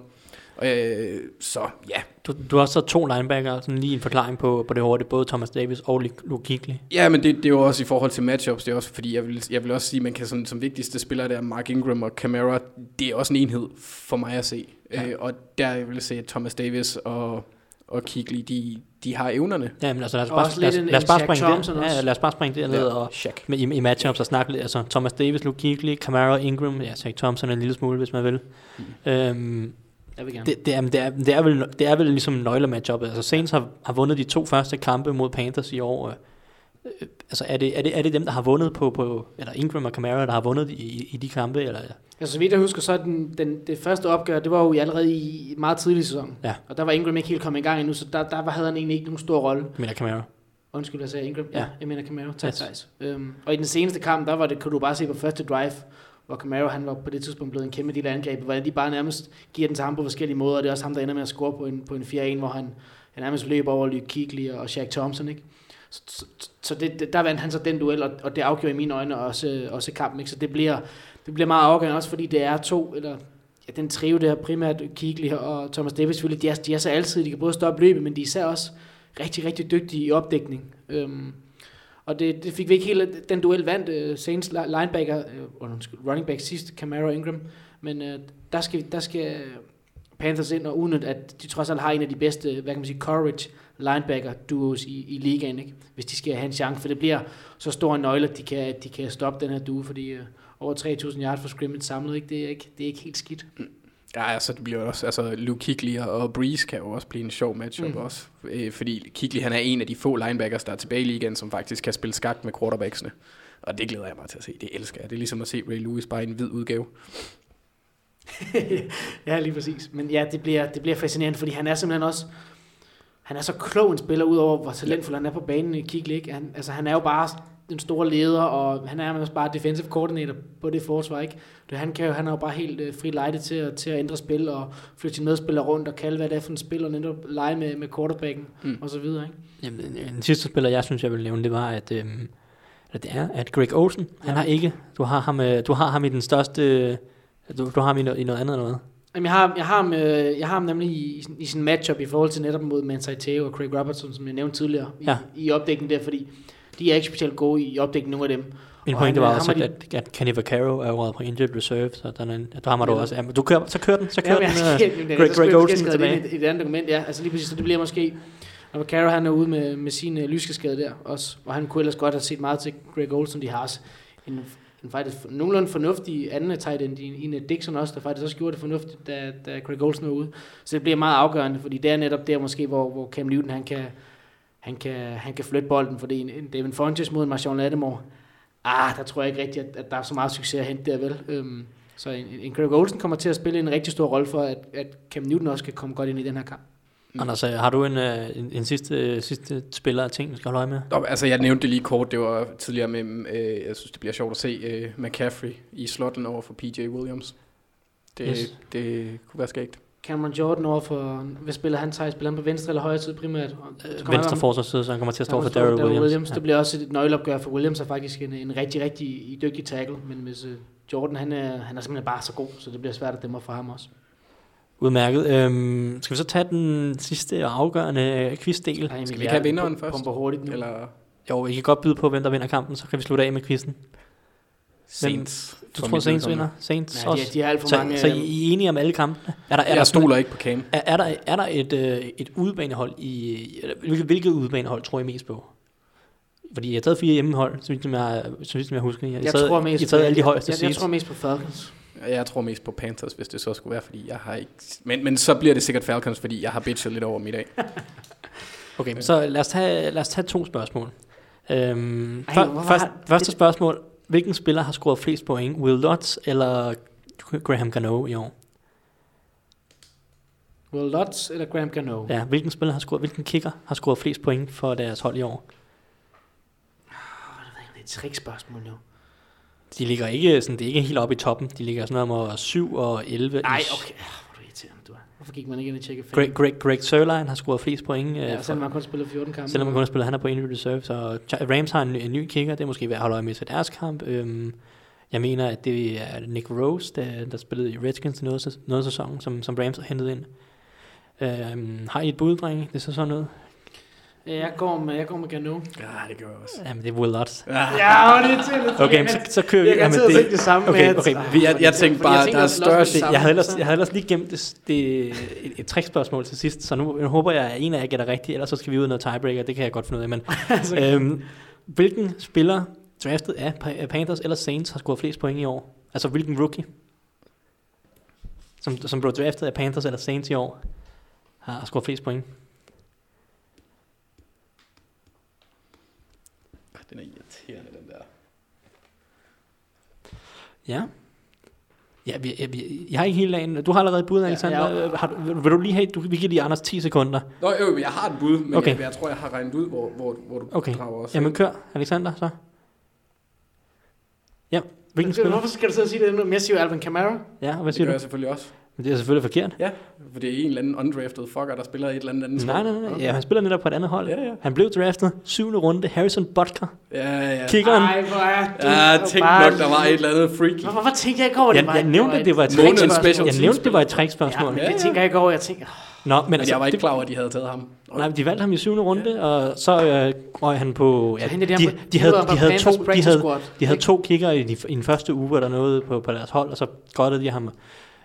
Øh, så ja, Du, du har så to linebacker, sådan lige en forklaring på, på det hurtigt, både Thomas Davis og Kuechly. Ja, men det, det er jo også i forhold til matchups, det er også fordi, jeg vil, jeg vil også sige, man kan sådan, som vigtigste spiller der, Mark Ingram og Camara, det er også en enhed for mig at se. Ja. Øh, og der jeg vil se, at Thomas Davis og, og Kigley, de, de har evnerne. Ja, men altså lad os Og bare, også lad, en- lad os bare Shaq springe Thompson det. Ja, lad os bare springe det ned og Shaq. med, i, i matchups og snakke lidt. Altså Thomas Davis, Luke Kuechly, Camara, Ingram, ja, Zach Thompson en lille smule, hvis man vil. Mm. Øhm, Jeg vil gerne. det, det, er, det, er, det, er vel, det er vel ligesom nøglematchuppet. Altså Saints har, har vundet de to første kampe mod Panthers i år. Øh, altså er det, er, det, er det dem, der har vundet på, på eller Ingram og Camara, der har vundet i, i de kampe? Eller? Altså, så vidt jeg husker, så den, den, det første opgør, det var jo allerede i meget tidlig sæson. Ja. Og der var Ingram ikke helt kommet i gang endnu, så der, der var- havde han egentlig ikke nogen stor rolle. Mener Camara. Undskyld, jeg sagde Ingram. Ja, Ja. jeg mener Camaro. Tak, Yes. yes. øhm, Og i den seneste kamp, der var det, kunne du bare se på første drive, hvor Camaro, han var på det tidspunkt blevet en kæmpe del af angrebet, hvordan de bare nærmest giver den til ham på forskellige måder, og det er også ham, der ender med at score på en, på en 4-1, hvor han, han nærmest løber over Luke Kuechly og Shaq Thompson, ikke? Så, så, det, der vandt han så den duel, og, og det afgjorde i mine øjne også, også kampen, ikke? Så det bliver, det bliver meget afgørende, også fordi det er to, eller ja, den trio der, primært Kigli og Thomas Davis, selvfølgelig, de er, de er så altid, de kan både stoppe løbet, men de er især også rigtig, rigtig dygtige i opdækning. Øhm, og det, det fik vi ikke helt, den duel vandt uh, Saints linebacker, uh, undskyld, running back sidst, Camaro Ingram, men uh, der, skal, der skal Panthers ind og udnytte, at de trods alt har en af de bedste, hvad kan man sige, coverage linebacker duos i, i ligaen, ikke? hvis de skal have en chance, for det bliver så stor en nøgle, at de kan, at de kan stoppe den her duo, fordi uh, over 3.000 yards for scrimmage samlet, ikke? Det, er ikke, det er ikke helt skidt. Ja, altså det bliver også, altså Luke Kuechly og Breeze kan jo også blive en sjov matchup Mm. mm. også, øh, fordi Kuechly han er en af de få linebackers, der er tilbage i ligaen, som faktisk kan spille skak med quarterbacksene, og det glæder jeg mig til at se, det elsker jeg, det er ligesom at se Ray Lewis bare i en hvid udgave. Ja, lige præcis. Men ja, det bliver, det bliver fascinerende, fordi han er simpelthen også... Han er så klog en spiller, udover hvor talentfuld han er på banen i ikke? Han, altså, han er jo bare den store leder, og han er også bare defensive coordinator på det forsvar, ikke? Det, han, kan jo, han er jo bare helt øh, fri lejde til, at- til at ændre spil, og flytte sine medspillere rundt, og kalde, hvad det er for en spil, og netop lege med, med quarterbacken, Mm. og så videre, ikke? Jamen, den- sidste spiller, jeg synes, jeg vil nævne, det var, at, øhm, at det er, at Greg Olsen, han Ja. har ikke, du har ham, øh, du har ham i den største, du, du har ham i, no, i noget andet eller hvad? Jamen, jeg har, jeg har, ham, øh, jeg har ham nemlig i, i, sin- i sin matchup i forhold til netop mod Manti Teo og Craig Robertson, som jeg nævnte tidligere, Ja. i, i opdækningen der, fordi de er ikke specielt gode i opdækningen, nogle af dem. Min Og pointe var også, ham at, og at, Kenny Vaccaro er jo på injured reserve, så der, er der har du også. Ja, du kører, så kører den, så kører Ja, den. jeg, jeg, Greg, Greg Olsen tilbage. I, i et andet dokument, ja. Altså lige præcis, så det bliver måske... Når Caro han er ude med, med sin uh, lyskeskade der også, og han kunne ellers godt have set meget til Greg Olsen. De har også en, en faktisk nogenlunde fornuftig anden tight end i, en Dixon også, der faktisk også gjorde det fornuftigt, da, da Craig Olsen var ude. Så det bliver meget afgørende, fordi det er netop der måske, hvor, hvor Cam Newton han kan, han kan, han kan flytte bolden, fordi en, en David Fontes mod en Marshawn Lattimore, ah, der tror jeg ikke rigtigt, at, at der er så meget succes at hente der vel. Øhm, så en, en Craig Olsen kommer til at spille en rigtig stor rolle for, at, at Cam Newton også kan komme godt ind i den her kamp. Anders, øh, har du en, øh, en, en sidste, øh, sidste spiller af ting, du skal holde øje med? Nå, altså, jeg nævnte det lige kort. Det var tidligere med, øh, jeg synes, det bliver sjovt at se øh, McCaffrey i slotten over for PJ Williams. Det, Yes. det kunne være skægt. Cameron Jordan over for, hvad spiller han? Thijs? Spiller han på venstre eller højre side primært? Kommer Venstre forsvarsside, så han kommer til at stå for stå Williams. Williams. Ja. Det bliver også et nøgleopgør for Williams, er faktisk en, en rigtig, rigtig dygtig tackle, men hvis Jordan, han er, han er simpelthen bare så god, så det bliver svært at dæmme for ham også. Udmærket. Øhm, skal vi så tage den sidste og afgørende øh, quizsdel? Ej, Skal vi ikke have vinderen først? Pumper hurtigt nu. Eller Jo, I kan godt byde på, hvem der vinder kampen, så kan vi slutte af med quizzen. Saints. Du tror Saints vinder? Saints Ja, de, også? de har alt for Så, mange... så I øh, I er enige om alle kampene? Er der, er der, Jeg sådan- stoler ikke på Cam. er, er der, er der et, øh, et udbanehold i... Hvilket, hvilket udbanehold tror I mest på? Fordi jeg har taget fire hjemmehold, så vidt som jeg, så vidt som jeg husker. Jeg, har jeg taget, tror mest taget på- alle de højeste jeg, jeg, jeg tror mest på Falcons. Jeg tror mest på Panthers, hvis det så skulle være, fordi jeg har ikke... Men, men så bliver det sikkert Falcons, fordi jeg har bitchet lidt over dem i dag. Okay, så lad os tage, lad os tage to spørgsmål. Øhm, Ej, før, først, har- første det- spørgsmål. Hvilken spiller har scoret flest point? Will Lutz eller Graham Gano i år? Will Lutz eller Graham Gano? Ja, hvilken spiller har scoret, hvilken kicker har scoret flest point for deres hold i år? Det er et trickspørgsmål nu. De ligger ikke, sådan, det er ikke helt oppe i toppen. De ligger sådan noget om 7 og 11. Nej, okay. Ah, Hvor er du irriterende, du er. Hvorfor gik man ikke ind og tjekke Greg, Greg, Greg Sørlein har scoret flest point. Øh, Ja, for, selvom man kun spiller 14 kampe. selvom man kun har spillet, han er på injury reserve. Så Rams har en, en ny kicker. Det er måske værd at holde øje med til deres kamp. Øhm, jeg mener, at det er Nick Rose, der, der spillede i Redskins noget, sæs- noget af sæsonen, som, som Rams har hentet ind. Øhm, har I et bud, drenge? Det ser sådan ud. Ja, jeg går med, jeg går med Gano. Ja, det gør jeg også. Jamen, det er Will Lutz. Ja, hvor er det irriterende. Okay, så, så kører vi. Jeg kan tænke det samme okay, med, at- okay. Ah, Vi, Jeg, jeg tænkte bare, der er større... det samme. jeg, havde ellers, jeg havde ellers lige gemt det, det, et, et trickspørgsmål til sidst, så nu, nu håber jeg, at en af jer gætter rigtigt, ellers så skal vi ud i noget tiebreaker, det kan jeg godt finde ud af. Men, øhm, hvilken spiller draftet af Panthers eller Saints har scoret flest point i år? Altså hvilken rookie, som, som blev draftet af Panthers eller Saints i år, har scoret flest point? Den er irriterende, den der. Ja. Ja, vi, ja, vi, jeg har ikke helt dagen. Du har allerede et bud, Alexander. ja. Ja, har, du- vil, vil du lige have, du, vi giver lige Anders 10 sekunder. Nå, jo, jeg har et bud, men Okay. jeg, jeg, tror, jeg har regnet ud, hvor, hvor, hvor du Okay. drager også. Jamen kør, Alexander, så. Ja, hvilken spiller? Hvorfor skal du så sige det nu? Jeg siger jo Alvin Kamara. Ja, og hvad det siger gør du? jeg selvfølgelig også. Men det er selvfølgelig forkert. Ja, for det er en eller anden undrafted fucker, der spiller i et eller andet andet Nej, nej, nej. Ja, han spiller netop på et andet hold. Ja, ja. Han blev draftet syvende runde. Harrison Butker. Ja, ja. Kickeren. Ej, hvor er du Ja, jeg tænkte bare nok, der var et eller andet freaky. Hvor- Hvorfor tænkte jeg ikke over, det Jeg, var jeg nævnte, at det var et special Jeg nævnte, det var et Ja, trickspørgsmål. men Ja, det ja. tænker jeg ikke over. Jeg tænker, Nå, men Men altså, jeg var ikke klar over, at de havde taget ham. nej, de valgte ham i syvende runde, og så øh, røg han på... Ja, de, de de, de, havde, de, havde to, de, havde, de havde to kigger i, de, i den første uge eller noget på, på deres hold, og så godtede de ham.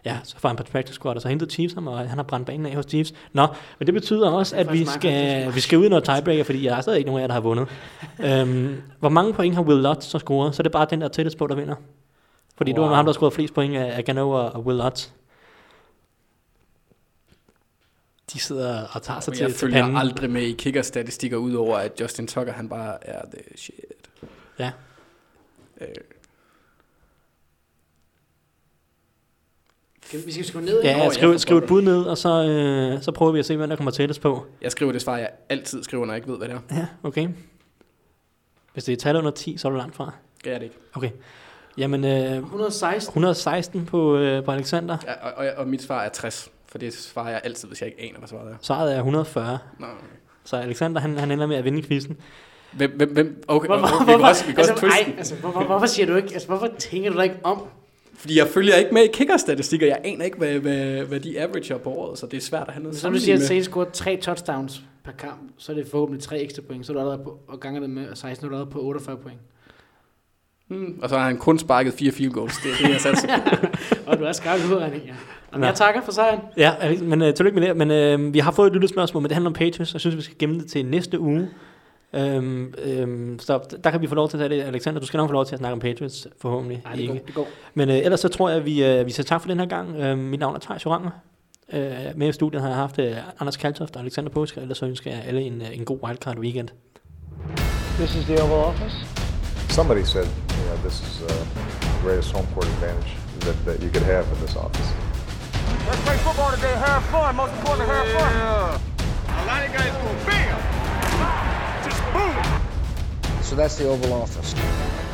Ja, så får han på practice squad, og så hentede Chiefs ham, og han har brændt banen af hos Chiefs. Nå, men det betyder også, Det er at vi skal, vi skal ud i noget tiebreaker, fordi jeg er stadig ikke nogen af jer, der har vundet. øhm, hvor mange point har Will Lutz så scoret? Så er det bare den der tættest på, der vinder. Fordi wow. du er ham, der har scoret flest point af, af Gano og, og Will Lutz. De sidder og tager sig til, jeg til følger panden. aldrig med i kickerstatistikker, udover at Justin Tucker, han bare er the shit. Ja. Øh, Skal vi- skal skrive ned. Ja, ja jeg skriv, skriv et bud ned, og så, øh, så prøver vi at se, hvem der kommer tættest på. jeg skriver det svar, jeg altid skriver, når jeg ikke ved, hvad det er. Ja, okay. Hvis det er tal under 10, så er du langt fra. Det er det ikke. Okay. Jamen, øh, 116. 116 på, øh, på Alexander. Ja, og, og, og mit svar er 60, for det svarer jeg altid, hvis jeg ikke aner, hvad svaret er. Svaret er 140. Nå, okay. Så Alexander, han, han ender med at vinde quizzen. Hvem, hvem, hvem? Okay, Hvorfor, okay, vi kan også, vi kan også altså, twiste ej, altså, hvorfor, hvorfor siger du ikke, altså, hvorfor tænker du ikke om? Fordi jeg følger ikke med i kickerstatistikker. Jeg aner ikke, hvad, hvad, hvad de averager på året, så det er svært at have noget Så du siger, at Saints scorer tre touchdowns per kamp, så er det forhåbentlig tre ekstra point, så er du allerede på, og ganger det med 16, så er du allerede på 48 point. Mm, og så har han kun sparket fire field goals. Det er det, jeg satser på. Og du er skarp i udregning, ja. Jamen, jeg takker for sejren. Ja, er- men uh, tillykke med det. Men uh, vi har fået et lille spørgsmål, men det handler om Patriots. Jeg synes, vi skal gemme det til næste uge. Um, um, så der kan vi få lov til at tage det. Alexander, du skal nok få lov til at snakke om Patriots, forhåbentlig. Nej, det går. ikke. Det går. Men uh, ellers så tror jeg, at vi, uh, vi siger tak for den her gang. Uh, mit navn er Thijs Joranger. Uh, med i studiet har jeg haft uh, Anders Kaltoft og Alexander Påske. Ellers så ønsker jeg alle en, uh, en god wildcard weekend. This is the Oval Office. Somebody said, you know, this is uh, the greatest home court advantage that, that you could have in this office. Let's play football today, have fun. Most important, have fun. A lot of guys go bam, So that's the Oval Office.